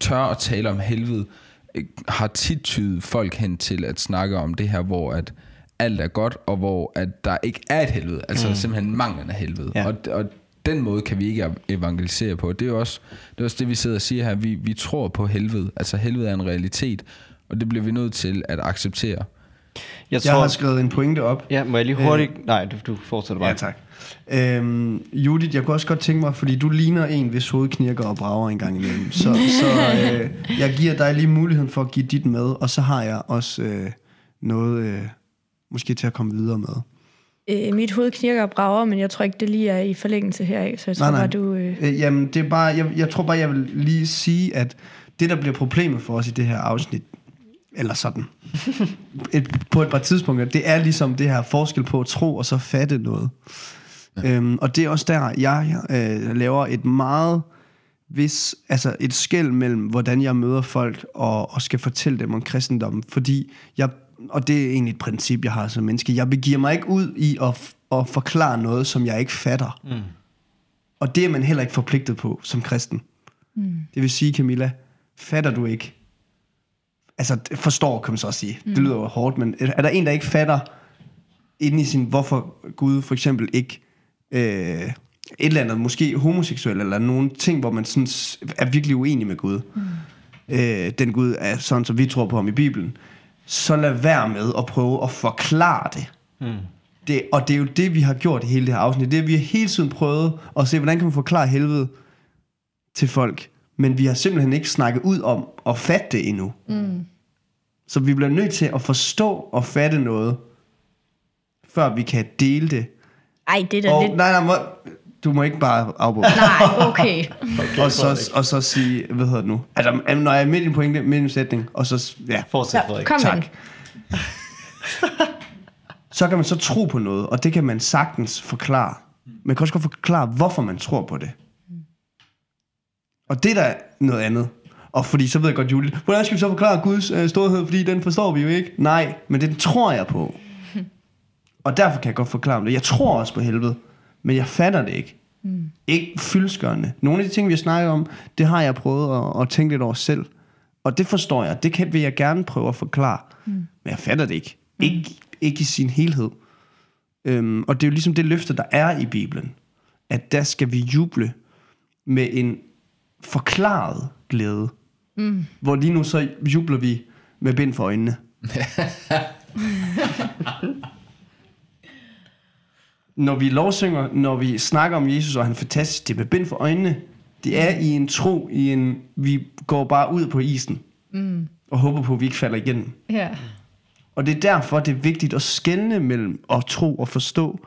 tør at tale om helvede, øh, har tit tydet folk hen til at snakke om det her, hvor at alt er godt, og hvor at der ikke er et helvede. Altså mm. simpelthen manglen af helvede. Ja. Og, og den måde kan vi ikke evangelisere på. Det er jo også det, er også det vi sidder og siger her. Vi, vi tror på helvede. Altså helvede er en realitet, og det bliver vi nødt til at acceptere. Jeg Jeg tror, har skrevet en pointe op. ja, må jeg lige hurtigt... Nej, du, du fortsætter bare. Ja, tak. Øhm, Judith, jeg kunne også godt tænke mig, fordi du ligner en, hvis hoved knirker og brager en gang imellem. Så, så øh, jeg giver dig lige muligheden for at give dit med, og så har jeg også øh, noget øh, måske til at komme videre med. Øh, mit hoved knirker og brager, men jeg tror ikke, det lige er i forlængelse heraf, så jeg tror Nej, nej. bare, du... Øh, Øh, jamen, det er bare, jeg, jeg tror bare, jeg vil lige sige, at det, der bliver problemet for os i det her afsnit, eller sådan, et, på et par tidspunkter, det er ligesom det her forskel på at tro og så fatte noget. Ja. Øhm, og det er også der, jeg øh, laver et meget hvis, altså et skæld mellem, hvordan jeg møder folk og, og skal fortælle dem om kristendommen. Fordi jeg, og det er egentlig et princip, jeg har som menneske, jeg begiver mig ikke ud i at, at forklare noget, som jeg ikke fatter. Mm. Og det er man heller ikke forpligtet på som kristen. Mm. Det vil sige, Camilla, fatter du ikke? Altså, det forstår, kan man så også sige. Mm. Det lyder jo hårdt, men er der en, der ikke fatter inde i sin, hvorfor Gud for eksempel ikke øh, et eller andet, måske homoseksuel, eller nogle ting, hvor man sådan er virkelig uenig med Gud. Mm. Øh, den Gud er sådan, som vi tror på ham i Bibelen. Så lad være med at prøve at forklare det. Mm. det. Og det er jo det, vi har gjort i hele det her afsnit. Det er, vi har hele tiden prøvet at se, hvordan kan man forklare helvede til folk. Men vi har simpelthen ikke snakket ud om at fatte det endnu. Mm. Så vi bliver nødt til at forstå og fatte noget, før vi kan dele det. ej, det er da Og, lidt... nej, nej, må, du må ikke bare afbryde. Nej, okay. [laughs] og, så, og så sige, hvad hedder det nu? Altså, når jeg er midt i en pointe, midt i en sætning, og så, ja, Fortsæt, Frederik. kom tak. så kan man så tro på noget, og det kan man sagtens forklare. Man kan også godt forklare, hvorfor man tror på det. Og det er da noget andet. Og fordi så ved jeg godt, Julie, hvordan skal vi så forklare Guds øh, storhed, fordi den forstår vi jo ikke. Nej, men den tror jeg på. [laughs] Og derfor kan jeg godt forklare det. Jeg tror også på helvede, men jeg fatter det ikke. Mm. Ikke fyldskørende. Nogle af de ting, vi har snakket om, det har jeg prøvet at, at tænke lidt over selv. Og det forstår jeg. Det kan, vil jeg gerne prøve at forklare. Mm. Men jeg fatter det ikke. Mm. Ikke, ikke i sin helhed. Øhm, og det er jo ligesom det løfte, der er i Bibelen. At der skal vi juble med en forklaret glæde. Mm. Hvor lige nu så jubler vi med bind for øjnene. [laughs] når vi lovsynger, når vi snakker om Jesus, og han er fantastisk, det er med bind for øjnene. Det er i en tro, i en, vi går bare ud på isen, mm. og håber på, at vi ikke falder igennem. Ja. Og det er derfor, det er vigtigt at skelne mellem at tro og forstå.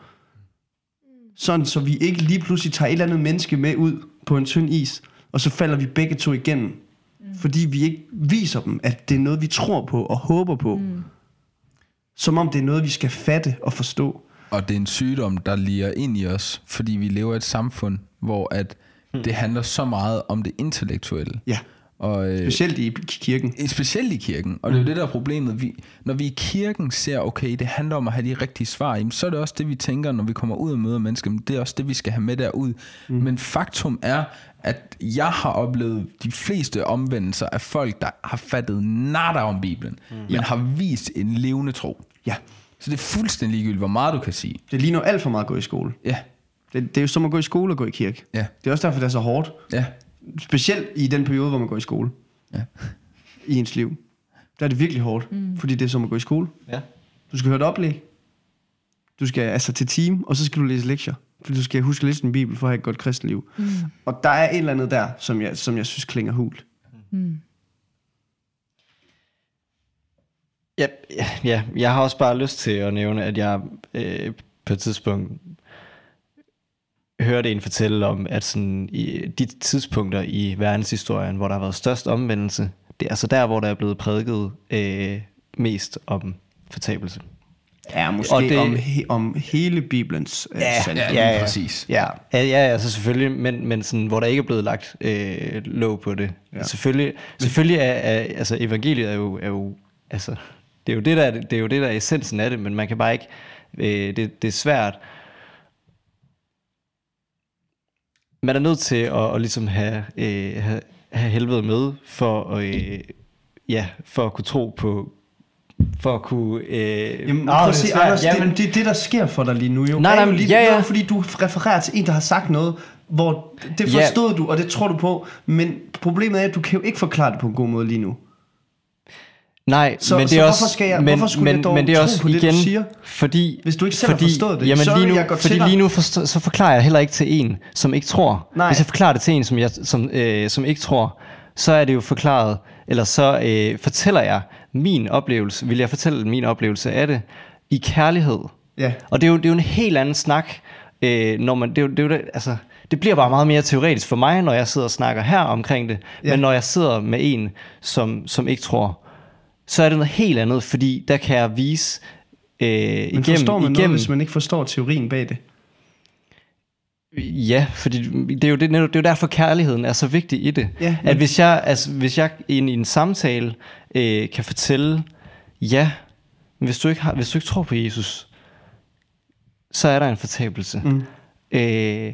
Sådan, så vi ikke lige pludselig tager et eller andet menneske med ud på en tynd is, og så falder vi begge to igennem. Mm. Fordi vi ikke viser dem, at det er noget, vi tror på og håber på. Mm. Som om det er noget, vi skal fatte og forstå. Og det er en sygdom, der liger ind i os, fordi vi lever i et samfund, hvor at det handler så meget om det intellektuelle. Ja, Og, øh, specielt i kirken. Specielt i kirken, og det er jo det, der er problemet. Vi, når vi i kirken ser, okay, det handler om at have de rigtige svar, jamen, så er det også det, vi tænker, når vi kommer ud og møder mennesker. Men det er også det, vi skal have med derud. Mm. Men faktum er, at jeg har oplevet de fleste omvendelser af folk, der har fattet nada om Bibelen, mm. men har vist en levende tro. Ja, Så det er fuldstændig ligegyldigt, hvor meget du kan sige. det ligner alt for meget at gå i skole. Ja, Det, det er jo som at gå i skole og gå i kirke. Ja. Det er også derfor, det er så hårdt. Ja. Specielt i den periode, hvor man går i skole. Ja. I ens liv. Der er det virkelig hårdt, mm. fordi det er som at gå i skole. Ja. Du skal høre et oplæg. Du skal altså til team, og så skal du læse lektier. Fordi du skal huske at læse en bibel for at have et godt kristenliv. Mm. Og der er et eller andet der, som jeg, som jeg synes klinger hul. Ja, ja, ja, jeg har også bare lyst til at nævne, at jeg øh, på et tidspunkt hørte en fortælle om, at sådan, i de tidspunkter i verdenshistorien, hvor der har været størst omvendelse, det er altså der, hvor der er blevet prædiket øh, mest om fortabelse. Ja, måske Og det, om, he, om hele Bibelens øh, Ja, sandhed. Ja, Ja, lige ja. præcis. Ja. Ja, ja, altså selvfølgelig, men, men sådan, hvor der ikke er blevet lagt øh, låg på det. Ja. Selvfølgelig, selvfølgelig er, er, altså evangeliet er jo, er jo altså, det er jo det, der, er- det er jo det, der er essensen af det, men man kan bare ikke, øh, det, det er svært. Man er nødt til at, at ligesom have, øh, have, have helvede med, for at, øh, ja, for at kunne tro på, for at kunne... Øh, Jamen, prøv det er at se. Anders, Jamen, det, det, det, der sker for dig lige nu, jo, Nej, er nej, jo men- lige, ja, er ja. jo, fordi du refererer til en, der har sagt noget, hvor det Ja. forstod du, og det tror du på, men problemet er, at du kan jo ikke forklare det på en god måde lige nu. Nej, Så- men det så er hvorfor også, skal jeg- men, hvorfor skulle men, jeg dog men det er også på det, du igen, siger? fordi... Hvis du ikke selv har fordi, forstået det. Jamen Sorry, lige nu, jeg fordi lige nu forstår, så forklarer jeg heller ikke til en, som ikke tror. Nej. Hvis jeg forklarer det til en, som, jeg, som, øh, som ikke tror, så er det jo forklaret, eller så øh, fortæller jeg min oplevelse, vil jeg fortælle min oplevelse af det, i kærlighed. Ja. Og det er jo, det er jo en helt anden snak, øh, når man, det, er jo, det, er jo, det- altså, det bliver bare meget mere teoretisk for mig, når jeg sidder og snakker her omkring det. Ja. Men når jeg sidder med en, som, som ikke tror, så er det noget helt andet, fordi der kan jeg vise øh, Men igennem, forstår man noget, igennem hvis man ikke forstår teorien bag det? Ja, fordi det er jo, det, det er jo derfor kærligheden er så vigtig i det. Ja, at hvis jeg, altså, hvis jeg i en, i en samtale øh, kan fortælle, ja, men hvis du, ikke har, hvis du ikke tror på Jesus, så er der en fortabelse. Mm. Øh,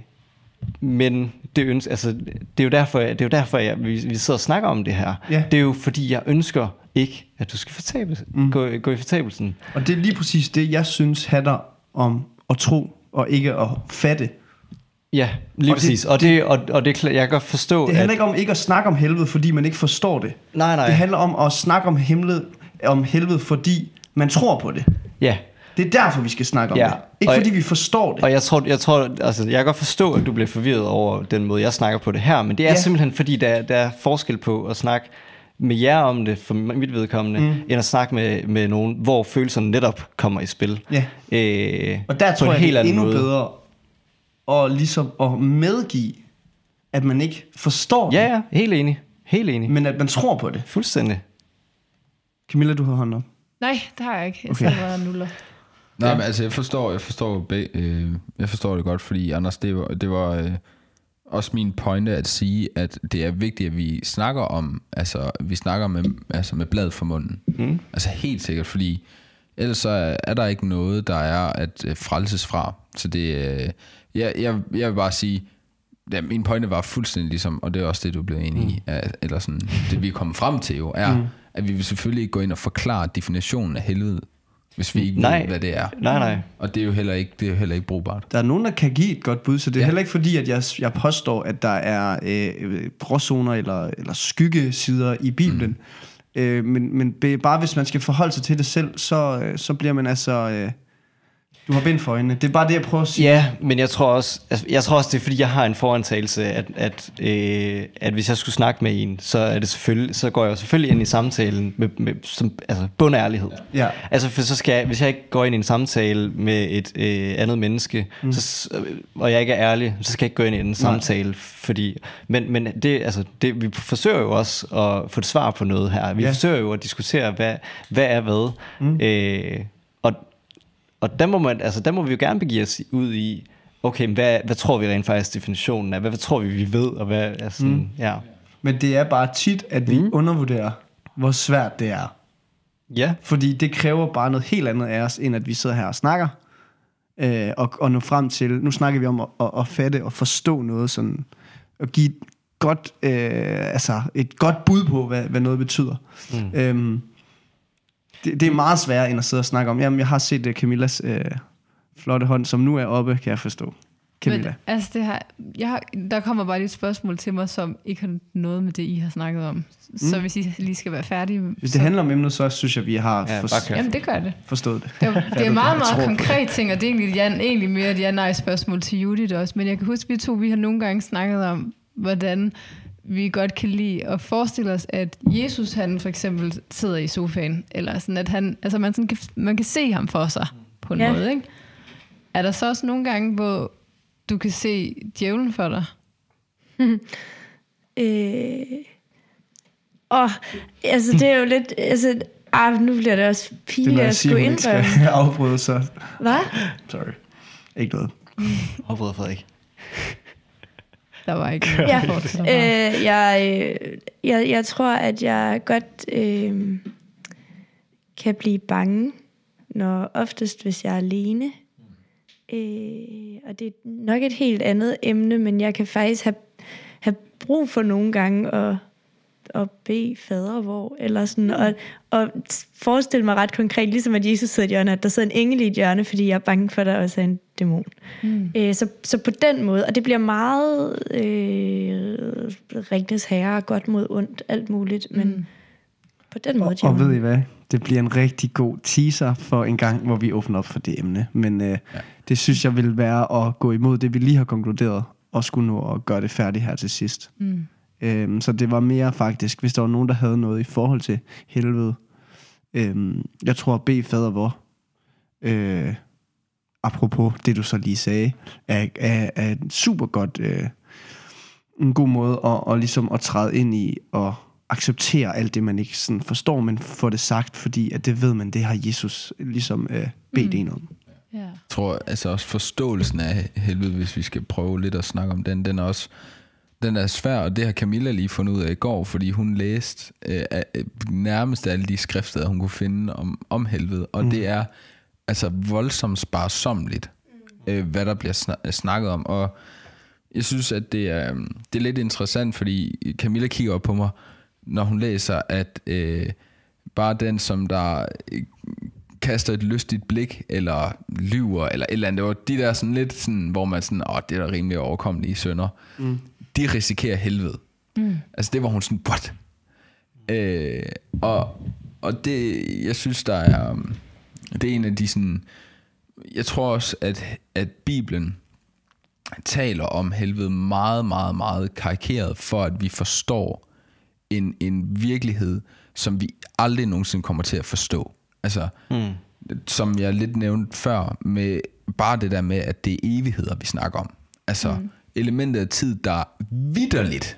men det, ønsker, altså, det er jo derfor, det er jo derfor jeg, vi, vi sidder og snakker om det her. Ja. Det er jo fordi, jeg ønsker ikke, at du skal fortabe, mm. gå, gå i fortabelsen. Og det er lige præcis det, jeg synes handler om at tro, og ikke at fatte. Ja, lige Og og det- præcis. Og det, og, og det, er jeg kan godt forstå, Det handler at... ikke om ikke at snakke om helvede, fordi man ikke forstår det. Nej, nej. Det handler om at snakke om helvede, om helvede fordi man tror på det. Ja, Det er derfor, vi skal snakke om Ja. det. Ikke Og- fordi vi forstår det. Og jeg tror, jeg tror, altså, jeg kan godt forstå, at du bliver forvirret over den måde, jeg snakker på det her, men det er ja. simpelthen fordi, der, der er forskel på at snakke med jer om det, for mit vedkommende, mm. end at snakke med, med nogen, hvor følelserne netop kommer i spil. Ja. Øh, Og der tror en jeg, helt det er anden endnu måde. bedre at, ligesom at medgive, at man ikke forstår Ja, det, ja, helt enig. Helt enig. men at man tror på det. Fuldstændig. Camilla, du har hånden op. Nej, det har jeg ikke. Jeg Okay. bare nuller. Nej, men altså, jeg forstår, jeg forstår, be, øh, jeg forstår det godt, fordi Anders, det var, det var øh, også min pointe at sige, at det er vigtigt, at vi snakker om, altså, vi snakker med, altså, med blad for munden. Mm. Altså helt sikkert, fordi ellers så er, er der ikke noget, der er at øh, frelses fra. Så det, øh, jeg, jeg, jeg vil bare sige, ja, min pointe var fuldstændig ligesom, og det er også det, du blev enig i, at, eller sådan, det vi er kommet frem til jo, er, mm. at vi vil selvfølgelig ikke gå ind og forklare definitionen af helvede, hvis vi ikke Nej. ved, hvad det er. Nej, nej. Og det er jo heller ikke, det er jo heller ikke brugbart. Der er nogen, der kan give et godt bud, så det er ja. Heller ikke fordi, at jeg, jeg påstår, at der er øh, gråzoner eller, eller skyggesider i Bibelen. Mm. Øh, men men bare hvis man skal forholde sig til det selv, så, øh, så bliver man altså... Øh, du har bind for øjnene. Det er bare det, jeg prøver at sige. Ja, men jeg tror også, altså, jeg tror også det er fordi jeg har en forantagelse, at, at, øh, at hvis jeg skulle snakke med en, så er det selvfølgelig, så går jeg jo selvfølgelig ind i samtalen med, med som, altså bundærlighed. Ja. Altså for så skal jeg, hvis jeg ikke går ind i en samtale med et øh, andet menneske, mm. så, og jeg ikke er ærlig, så skal jeg ikke gå ind i en samtale, fordi, men, men det, altså, det, vi forsøger jo også at få et svar på noget her. Vi ja. forsøger jo at diskutere, hvad, hvad er hvad. Mm. Øh, og der må, man, altså, der må vi jo gerne begive os ud i, okay, men hvad, hvad tror vi rent faktisk definitionen er? Hvad, hvad tror vi, vi ved? Og hvad, altså, mm. ja. Men det er bare tit, at vi mm. Undervurderer, hvor svært det er. ja, Fordi det kræver bare noget helt andet af os, end at vi sidder her og snakker. Øh, og, og nå frem til, nu snakker vi om at, at, at fatte og forstå noget sådan, og give et godt, øh, altså et godt bud på, hvad, hvad noget betyder. Mm. Øhm, det, det er meget sværere, end at sidde og snakke om, jamen jeg har set uh, Camillas øh, flotte hånd, som nu er oppe, kan jeg forstå. Camilla. Men, altså, det her, jeg har, der kommer bare lige et spørgsmål til mig, som ikke har noget med det, I har snakket om. Mm. Så hvis I lige skal være færdige... Hvis så, det handler om emnet, så synes jeg, vi har Ja, for, bare kør. Jamen, det gør det. forstået det. Det er, [laughs] det er meget, meget konkret ting, og det er egentlig, Jan, egentlig mere et ja-nej-spørgsmål til Judith også. Men jeg kan huske, vi to vi har nogle gange snakket om, hvordan vi godt kan lide at forestille os, at Jesus han for eksempel sidder i sofaen, eller sådan, at han, altså man, sådan kan, man kan se ham for sig på en Ja. måde. Ikke? Er der så også nogle gange, hvor du kan se djævlen for dig? [laughs] Øh, og altså, det er jo lidt... Altså, ah, nu bliver det også Det er, pinligt når jeg at siger, skulle hun ikke skal indrømme. [laughs] afbryde, så... Hvad? Sorry. Ikke noget. [laughs] Afbryder Frederik. Der var ikke [laughs] Ja, øh, jeg, øh, jeg, jeg tror, at jeg godt øh, kan blive bange, når oftest, hvis jeg er alene. Øh, og det er nok et helt andet emne, men jeg kan faktisk have, have brug for nogle gange at, at bede fader hvor, eller sådan, og, og forestille mig ret konkret, ligesom at Jesus sidder i et hjørne, at der sidder en engel i et hjørne, fordi jeg er bange for, at der også er en dæmon. Mm. Øh, så, så på den måde, og det bliver meget øh, Ringnes Herre, godt mod ondt, alt muligt, men mm. på den måde, Og, og ved. I hvad? Det bliver en rigtig god teaser for en gang, hvor vi åbner op for det emne. Men øh, ja. det synes jeg vil være at gå imod det, vi lige har konkluderet, og skulle nå at gøre det færdigt her til sidst. Mm. Øhm, så det var mere faktisk, hvis der var nogen, der havde noget i forhold til helvede. Øhm, jeg tror, at B fader hvor, øh, apropos det, du så lige sagde, er, er, er super godt, øh, en god måde at, og ligesom at træde ind i og acceptere alt det, man ikke sådan forstår, men får det sagt, fordi at det ved man, det har Jesus ligesom øh, bedt mm. en om. Ja. Jeg tror altså også forståelsen af helvede, hvis vi skal prøve lidt at snakke om den, den er også den er svær, og det har Camilla lige fundet ud af i går, fordi hun læste øh, af- øh, nærmest alle de skriftsteder, hun kunne finde om, om helvede, og mm. det er altså voldsomt sparsomligt, øh, hvad der bliver sna- snakket om, og jeg synes, at det er, øhm, det er lidt interessant, fordi Camilla kigger op på mig, når hun læser, at øh, bare den, som der øh, kaster et lystigt blik, eller lyver, eller et eller andet, det var de der sådan lidt, sådan, hvor man sådan, åh, det er da rimelig overkommelige sønder, mm. De risikerer helvede. Mm. Altså det var hun sådan, what? Øh, og, og det, jeg synes, der er, um, det er en af de sådan, jeg tror også, at, at Bibelen taler om helvede meget, meget, meget karikeret, for at vi forstår en, en virkelighed, som vi aldrig nogensinde kommer til at forstå. Altså, mm. som jeg lidt nævnte før, med bare det der med, at det er evigheder, vi snakker om. Altså, mm. Elementet af tid, der vidderligt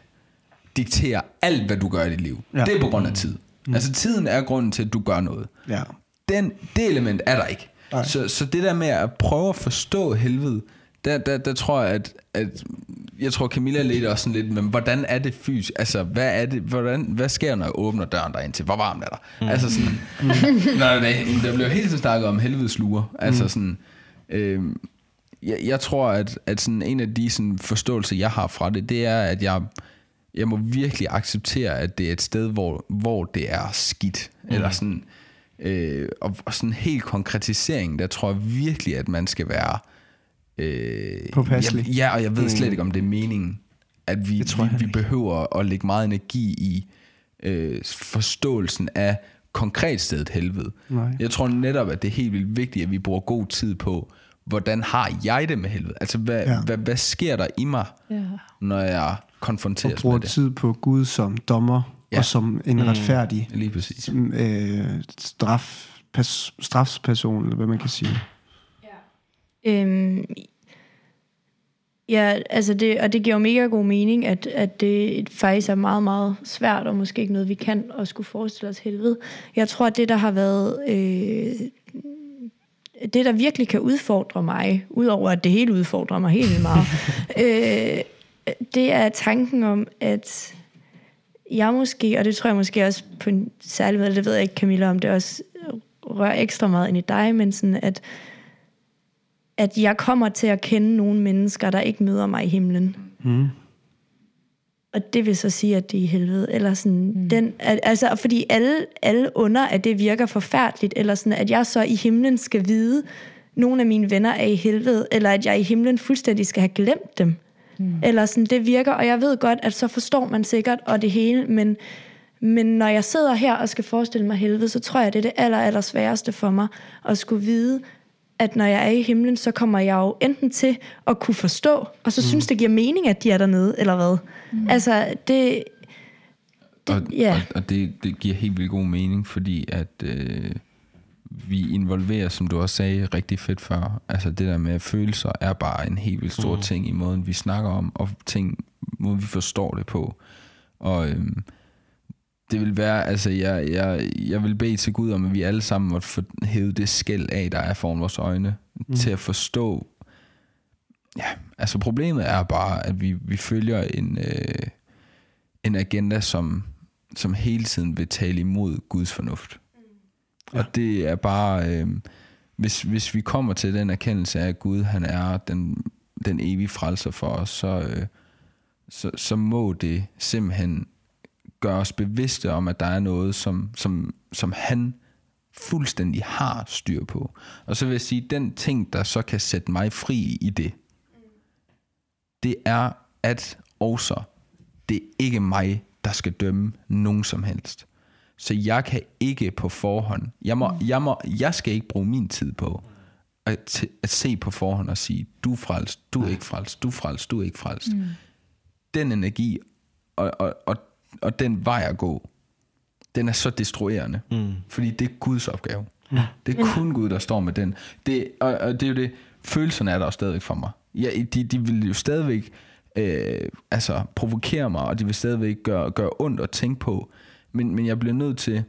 dikterer alt, hvad du gør i dit liv. Ja. Det er på grund af tid. Mm. Altså, tiden er grunden til, at du gør noget Ja. den, det element er der ikke. Så, så det der med at prøve at forstå helvede, der, der, der tror jeg, at, at jeg tror Camilla lidt også sådan lidt, men hvordan er det fysisk? Altså, hvad er det, hvordan, hvad sker, når jeg åbner døren derind til? Hvor varmt er der? Mm. Altså sådan, [laughs] nej, nej, der bliver hele tiden snakket om helvedes lurer. Altså sådan, øh, jeg, jeg tror, at, at sådan en af de sådan forståelser, jeg har fra det, det er, at jeg, jeg må virkelig acceptere, at det er et sted, hvor, hvor det er skidt. Mm. Eller sådan, øh, og, og sådan helt konkretisering, der tror jeg virkelig, at man skal være... Øh, Påpasselig. jeg, ja, og jeg ved slet ikke, om det er meningen, at vi, Det tror vi, vi behøver at lægge meget energi i øh, forståelsen af konkret stedet helvede. Nej. Jeg tror netop, at det er helt vildt vigtigt, at vi bruger god tid på, hvordan har jeg det med helvede? Altså, hvad, Ja. ja. hvad, hvad sker der i mig, Ja. når jeg Og konfronteres bruger med det? tid på Gud som dommer, ja. Ja. og som en retfærdig Lige præcis. øh, straf, pas, strafsperson, eller hvad man kan sige. Øhm, ja, altså det, og det giver jo mega god mening, at, at det faktisk er meget, meget svært, og måske ikke noget, vi kan og skulle forestille os helvede. Jeg tror, at det, der har været... Øh, det, der virkelig kan udfordre mig, udover at det hele udfordrer mig helt vildt meget, [laughs] øh, det er tanken om, at jeg måske, og det tror jeg måske også på en særlig måde, det ved jeg ikke, Camilla, om det også rører ekstra meget ind i dig, men sådan, at at jeg kommer til at kende nogle mennesker, der ikke møder mig i himlen. Mm. Og det vil så sige, at det er i helvede. Eller sådan, mm. den, al- altså, fordi alle, alle under, at det virker forfærdeligt, eller sådan, at jeg så i himlen skal vide, nogle af mine venner er i helvede, eller at jeg i himlen fuldstændig skal have glemt dem. Mm. Eller sådan, det virker, og jeg ved godt, at så forstår man sikkert og det hele, men, men når jeg sidder her og skal forestille mig helvede, så tror jeg, det er det aller, aller sværeste for mig at skulle vide, at når jeg er i himlen, så kommer jeg jo enten til at kunne forstå, og så mm. synes det giver mening, at de er dernede, eller hvad. Mm. Altså, det... det og, ja. og, og det, det giver helt vildt god mening, fordi at øh, vi involverer, som du også sagde rigtig fedt før, altså det der med følelser er bare en helt vildt stor mm. ting i måden, vi snakker om, og ting, måden vi forstår det på. Og øhm, det vil være, altså jeg, jeg, jeg vil bede til Gud om, at vi alle sammen måtte få hævet det skæld af, der er foran vores øjne, mm. til at forstå, ja, altså problemet er bare, at vi, vi følger en, øh, en agenda, som, som hele tiden vil tale imod Guds fornuft. Ja. Og det er bare, øh, hvis, hvis vi kommer til den erkendelse af, at Gud han er den, den evige frelser for os, så, øh, så, så må det simpelthen gøre os bevidste om, at der er noget, som, som, som han fuldstændig har styr på. Og så vil jeg sige, den ting, der så kan sætte mig fri i det, det er, at også det er ikke mig, der skal dømme nogen som helst. Så jeg kan ikke på forhånd, jeg, må, jeg, må, jeg skal ikke bruge min tid på at, at se på forhånd og sige, du er frelst, du er ikke frelst, du er frelst, du er ikke frelst. Mm. Den energi og, og, og, og den vej at gå, den er så destruerende. Mm. Fordi det er Guds opgave. Ja. Det er kun Gud, der står med den. Det, og, og det er jo det, følelserne er der stadigvæk for mig. Ja, de, de vil jo stadigvæk øh, altså, provokere mig, og de vil stadigvæk gøre, gøre ondt at tænke på. Men, men jeg bliver nødt til,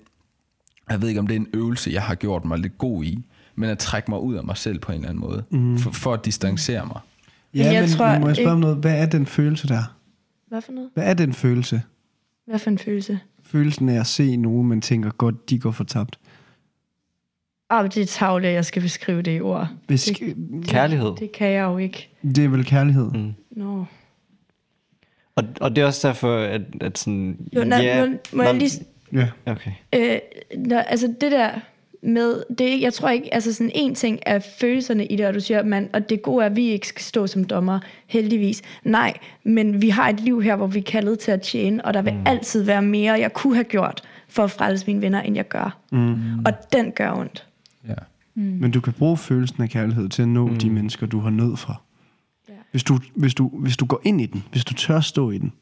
jeg ved ikke om det er en øvelse, jeg har gjort mig lidt god i, men at trække mig ud af mig selv på en eller anden måde, mm. for, for at distancere mig. Ja, Jeg men, tror men må jeg spørge om ikke- noget? Hvad er den følelse der? Hvad for noget? Hvad er den følelse? Hvad for en følelse? Følelsen af at se nogen, man tænker godt, de går fortabt. Ah, det er tavle, jeg skal beskrive det i ord. Hvis, Det, Kærlighed. det kan jeg jo ikke. det er vel kærlighed. Mm. Nå. Og, og det er også derfor, at, at sådan... Jo, nej, ja, må, må jeg lige... Ja. Okay. Øh, når, altså det der med, det, jeg tror ikke, altså sådan en ting er følelserne i det, og du siger, man, og det gode er, at vi ikke skal stå som dommer, heldigvis. Nej, men vi har et liv her, hvor vi er kaldet til at tjene, og der vil mm. altid være mere, jeg kunne have gjort for at frelse mine venner, end jeg gør. Mm. Og den gør ondt. Ja. Men du kan bruge følelsen af kærlighed til at nå mm. de mennesker, du har nød for. Ja. Hvis du, hvis, du, hvis du går ind i den, hvis du tør stå i den.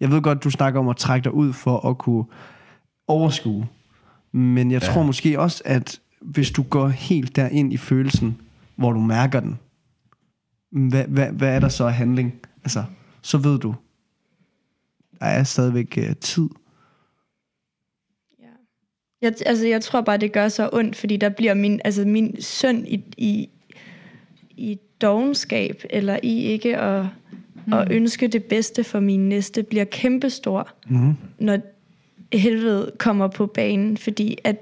Jeg ved godt, du snakker om at trække dig ud for at kunne overskue. Men jeg Ja. tror måske også, at hvis du går helt derind i følelsen, hvor du mærker den, hvad, hvad, hvad er der så af handling? Altså, så ved du, der er stadigvæk uh, tid. Jeg, altså, jeg tror bare, det gør så ondt, fordi der bliver min, altså, min søn i, i, i dogenskab, eller i ikke at, mm. at ønske det bedste for min næste, bliver kæmpestor, Mm. når helvede kommer på banen, fordi at,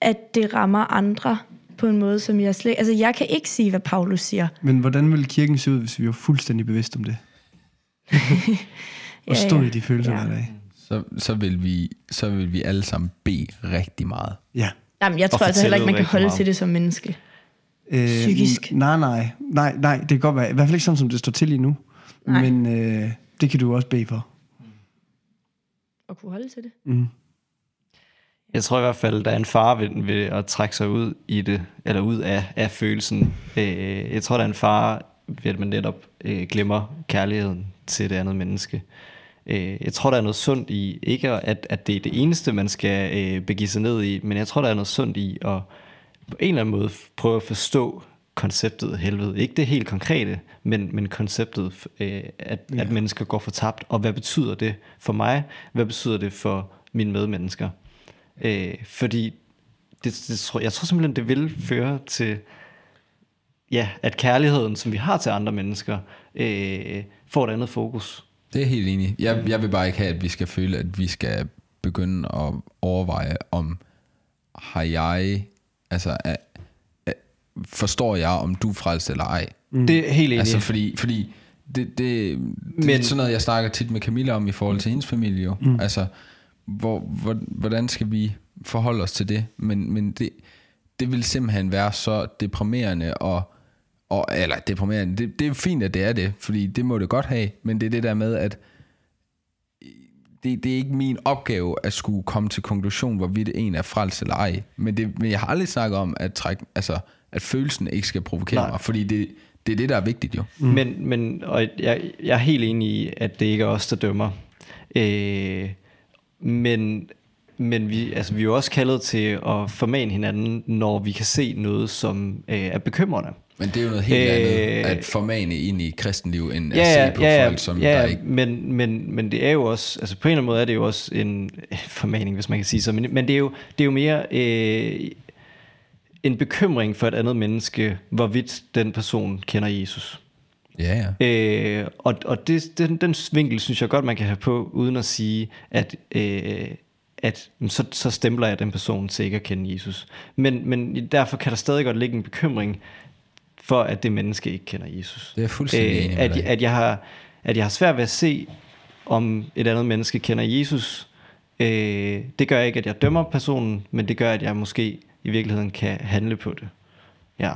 at det rammer andre på en måde, som jeg slet... Altså, jeg kan ikke sige, hvad Paulus siger. Men hvordan ville kirken se ud, hvis vi var fuldstændig bevidste om det? [laughs] Og Ja, stod ja. i de følelser Ja. hver dag? Så, så, vil vi, så vil vi alle sammen bede rigtig meget. Ja. Jamen, jeg tror altså heller ikke, man kan holde rigtig til det som menneske. Øh, Psykisk. Nej, nej, nej, nej, det kan godt være. I hvert fald ikke sådan, som det står til lige nu. Nej. Men øh, det kan du også bede for. At kunne holde til det. Mm. Jeg tror i hvert fald, der er en fare ved, ved at trække sig ud i det, eller ud af, af følelsen. Øh, jeg tror, der er en fare ved, at man netop øh, glemmer kærligheden til det andet menneske. Øh, jeg tror, der er noget sundt i, ikke at, at det er det eneste, man skal øh, begive sig ned i, men jeg tror, der er noget sundt i at på en eller anden måde prøve at forstå konceptet helvede. Ikke det helt konkrete, men, men konceptet, øh, at, ja. at mennesker går fortabt. Og hvad betyder det for mig? Hvad betyder det for mine medmennesker? Øh, fordi det, det, tror, jeg tror simpelthen, det vil føre til, ja, at kærligheden, som vi har til andre mennesker, øh, får et andet fokus. Det er helt enig. Jeg, jeg vil bare ikke have, at vi skal føle, at vi skal begynde at overveje, om har jeg, altså, forstår jeg, om du er frelst eller ej. Mm. Det er helt enig. Altså, fordi, fordi det, det, det Men, er Men- sådan noget, jeg snakker tit med Camilla om i forhold til hendes familie jo. Mm. Altså, hvor, hvor, hvordan skal vi forholde os til det? Men, men det, det vil simpelthen være så deprimerende og, og eller deprimerende, det, det er fint, at det er det, fordi det må det godt have, men det er det der med, at det, det er ikke min opgave at skulle komme til konklusion, hvorvidt en er frelst eller ej. Men, det, men jeg har aldrig snakket om, at, træk, altså, at følelsen ikke skal provokere Nej. mig, fordi det, det er det, der er vigtigt jo. Mm. Men, men og jeg, jeg er helt enig i, at det ikke er os, der dømmer. Øh, men men vi, altså, vi er jo også kaldet til at formane hinanden, når vi kan se noget, som øh, er bekymrende. Men det er jo noget helt øh, andet at formane ind i kristenliv, end at se på ja, folk, som ja, der ja, ikke... Men, men, men det er jo også, altså på en eller anden måde er det jo også en [laughs] formaning, hvis man kan sige så, men, men det, er jo, det er jo mere øh, en bekymring for et andet menneske, hvorvidt den person kender Jesus. Ja, ja. Øh, og og det, den, den vinkel synes jeg godt, man kan have på, uden at sige, at, øh, at så, så stempler jeg den person til ikke at kende Jesus. Men, men derfor kan der stadig godt ligge en bekymring for, at det menneske ikke kender Jesus. Det er fuldstændig enig med at, dig at, jeg har, at jeg har svært ved at se, om et andet menneske kender Jesus. Øh, det gør ikke, at jeg dømmer personen, men det gør, at jeg måske i virkeligheden kan handle på det. Ja.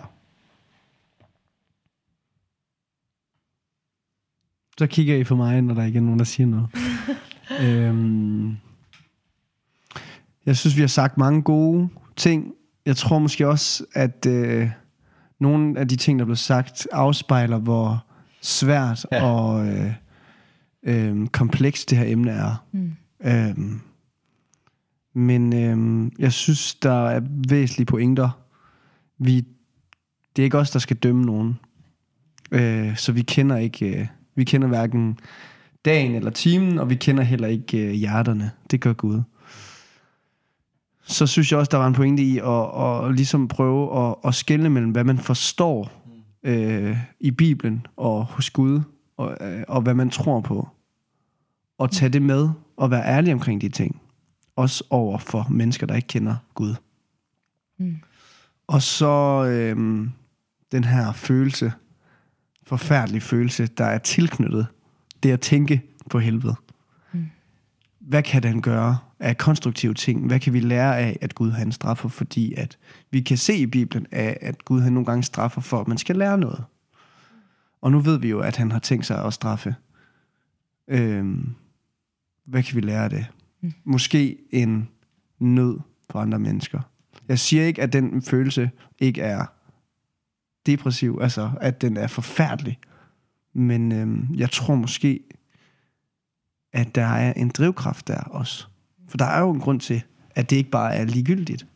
Så kigger I på mig, når der ikke er nogen, der siger noget. [laughs] øhm, jeg synes, vi har sagt mange gode ting. Jeg tror måske også, at øh, nogle af de ting, der blev sagt, afspejler, hvor svært Ja. ja. og øh, øh, komplekst det her emne er. Mm. Øhm, men øh, jeg synes, der er væsentlige pointer. Vi, det er ikke os, der skal dømme nogen. Øh, så vi kender ikke, øh, vi kender hverken dagen eller timen, og vi kender heller ikke øh, hjerterne. Det gør Gud. Så synes jeg også, der var en pointe i at, at ligesom prøve at, at skelne mellem, hvad man forstår øh, i Bibelen og hos Gud, og, øh, og hvad man tror på. Og tage det med og være ærlig omkring de ting. Også over for mennesker, der ikke kender Gud. Mm. Og så øhm, den her følelse, forfærdelig følelse, der er tilknyttet det at tænke på helvede. Mm. Hvad kan den gøre af konstruktive ting? Hvad kan vi lære af, at Gud han straffer? Fordi at vi kan se i Bibelen, af, at Gud han nogle gange straffer for, at man skal lære noget. Og nu ved vi jo, at han har tænkt sig at straffe. Øhm, hvad kan vi lære af det? Mm. Måske en nød for andre mennesker. Jeg siger ikke, at den følelse ikke er depressiv, altså at den er forfærdelig. Men øhm, jeg tror måske, at der er en drivkraft der også. For der er jo en grund til, at det ikke bare er ligegyldigt.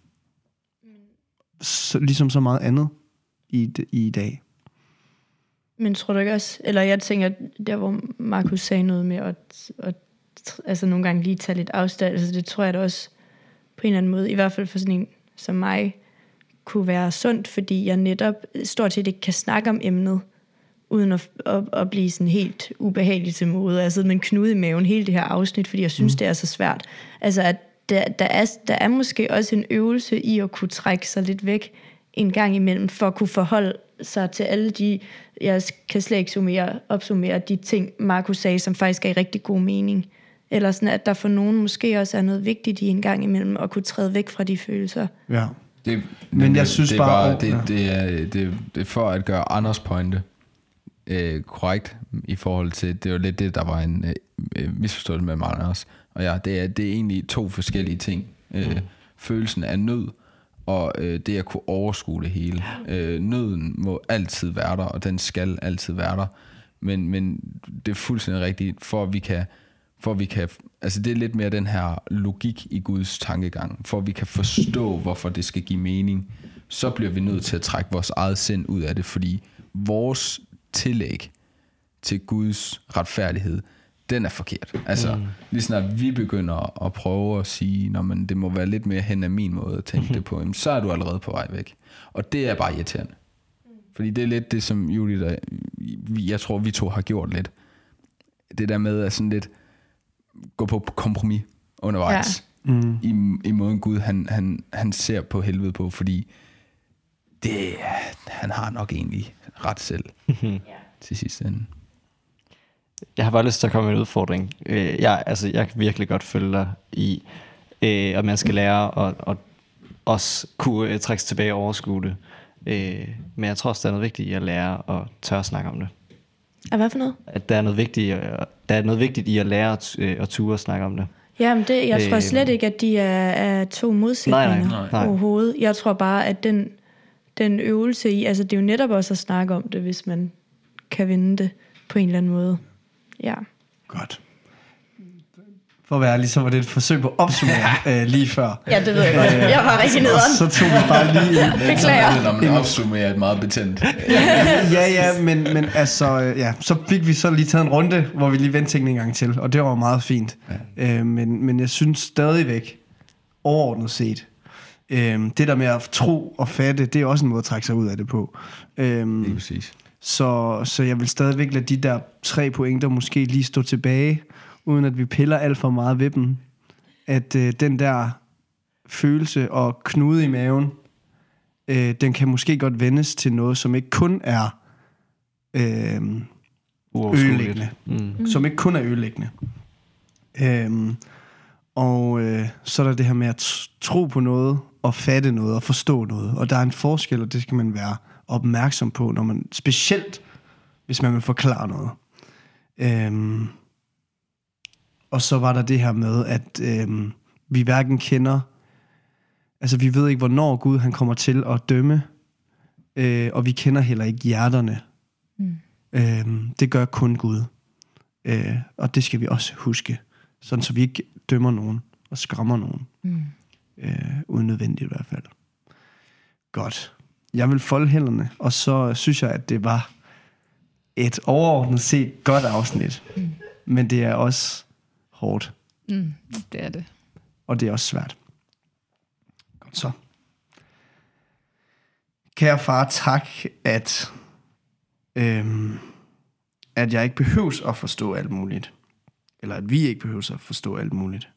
Så, ligesom så meget andet i, i dag. Men tror du ikke også, eller jeg tænker, der hvor Markus sagde noget med at, at altså nogle gange lige tage lidt afstand, altså det tror jeg da også på en eller anden måde, i hvert fald for sådan en som mig, kunne være sundt, fordi jeg netop stort set ikke kan snakke om emnet, uden at, at, at blive sådan helt ubehagelig til mode. Altså med en knude i maven hele det her afsnit, fordi jeg synes, mm. det er så svært. Altså at der, der, er, der er måske også en øvelse i at kunne trække sig lidt væk en gang imellem, for at kunne forholde sig til alle de, jeg kan slet ikke summere, opsummere de ting, Markus sagde, som faktisk er i rigtig god mening. Eller sådan, at der for nogen måske også er noget vigtigt i en gang imellem, at kunne træde væk fra de følelser. Ja. Det, Men jeg det, synes det bare- det, ja. det, er, det, det er for at gøre Anders pointe øh, korrekt i forhold til, det var lidt det, der var en øh, øh, misforståelse med mig også. Og ja, det er, det er egentlig to forskellige ting. Øh, Mm. Følelsen af nød, og øh, det at kunne overskue det hele. Øh, nøden må altid være der, og den skal altid være der. Men, men det er fuldstændig rigtigt, for at vi kan for vi kan, altså det er lidt mere den her logik i Guds tankegang, for vi kan forstå, hvorfor det skal give mening, så bliver vi nødt til at trække vores eget sind ud af det, fordi vores tillæg til Guds retfærdighed, den er forkert. Altså, mm. lige snart vi begynder at prøve at sige, når man, det må være lidt mere hen af min måde at tænke det på, [laughs] jamen, så er du allerede på vej væk. Og det er bare irriterende. Fordi det er lidt det, som Julie, der, vi- jeg tror, vi to har gjort lidt. Det der med at sådan lidt gå på kompromis undervejs. Ja. Mm. I, I måden Gud, han, han, han ser på helvede på, fordi det, han har nok egentlig ret selv til sidst ende. Jeg har bare lyst til at komme med en udfordring. Øh, jeg, altså, jeg kan virkelig godt følge dig i, øh, at man skal lære at, at også kunne øh, trække sig tilbage og overskue det. Øh, men jeg tror også, der er noget vigtigt i at lære at tør at snakke om det. Og hvad for noget? At der er noget vigtigt, øh, der er noget vigtigt i at lære at, øh, at ture at snakke om det. Jamen, det, jeg tror Øhm. slet ikke, at de er, er to modsætninger Nej, nej, nej. overhovedet. Jeg tror bare, at den, den øvelse i, altså det er jo netop også at snakke om det, hvis man kan vinde det på en eller anden måde. Ja. Godt. For at være så var det et forsøg på at opsummere øh, lige før. Ja, det ved jeg godt. Jeg var rigtig nederen. Så tog vi bare lige en, [laughs] Beklager. Når man opsummerer et meget betændt. ja, ja, men, men altså, øh, ja, så fik vi så lige taget en runde, hvor vi lige vendte tingene en gang til, og det var meget fint. Ja. Øh, men, men jeg synes stadigvæk, overordnet set, øh, det der med at tro og fatte, det er også en måde at trække sig ud af det på. Øh, Lige præcis. så, så jeg vil stadigvæk lade de der tre pointer måske lige stå tilbage, uden at vi piller alt for meget ved dem. At øh, den der følelse og knude i maven, øh, den kan måske godt vendes til noget, som ikke kun er øh, ødelæggende. Mm. Som ikke kun er ødelæggende. Øhm, og øh, så er der det her med at tro på noget, og fatte noget, og forstå noget. Og der er en forskel, og det skal man være opmærksom på, når man specielt, hvis man vil forklare noget. Øhm, og så var der det her med, at øhm, vi hverken kender, altså vi ved ikke, hvornår Gud han kommer til at dømme, øh, og vi kender heller ikke hjerterne. Mm. Øhm, det gør kun Gud. Øh, og det skal vi også huske, sådan så vi ikke dømmer nogen og skræmmer nogen. Mm. Øh, unødvendigt i hvert fald. Godt. Jeg vil folde hænderne, og så synes jeg, at det var et overordnet set godt afsnit. Mm. Men det er også hårdt, Mm, det er det. og det er også svært. Godt så. Kære far, tak, at, øhm, at jeg ikke behøves at forstå alt muligt. Eller at vi ikke behøver at forstå alt muligt.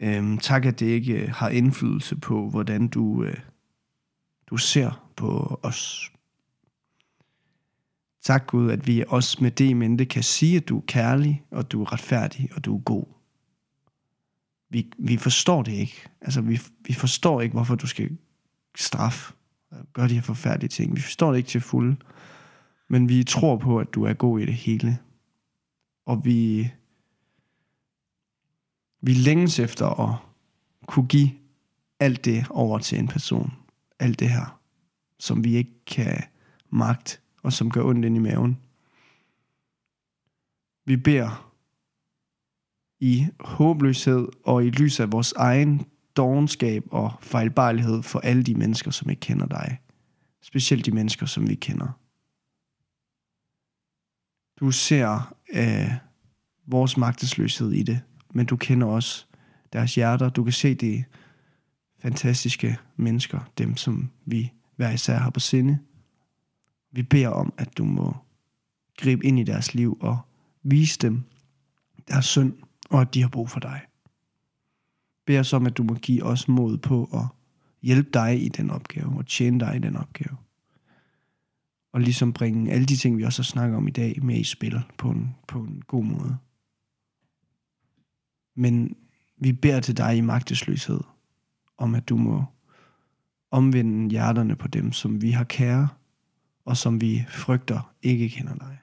Øhm, tak, at det ikke har indflydelse på, hvordan du, øh, du ser på os. Tak Gud, at vi også med det mente kan sige, at du er kærlig, og du er retfærdig, og du er god. Vi, vi forstår det ikke. Altså, vi, vi forstår ikke, hvorfor du skal straffe og gøre de her forfærdelige ting. Vi forstår det ikke til fulde. Men vi tror på, at du er god i det hele. Og vi, vi længes efter at kunne give alt det over til en person. Alt det her, som vi ikke kan magte og som gør ondt ind i maven. Vi beder i håbløshed og i lys af vores egen dogenskab og fejlbarlighed for alle de mennesker, som ikke kender dig. Specielt de mennesker, som vi kender. Du ser øh, vores magtesløshed i det, men du kender også deres hjerter. Du kan se de fantastiske mennesker, dem som vi hver især har på sinde. Vi beder om, at du må gribe ind i deres liv og vise dem deres synd, og at de har brug for dig. Bed os om, at du må give os mod på at hjælpe dig i den opgave, og tjene dig i den opgave. Og ligesom bringe alle de ting, vi også har snakket om i dag, med i spil på en, på en god måde. Men vi beder til dig i magtesløshed, om at du må omvende hjerterne på dem, som vi har kære, og som vi frygter ikke kender dig.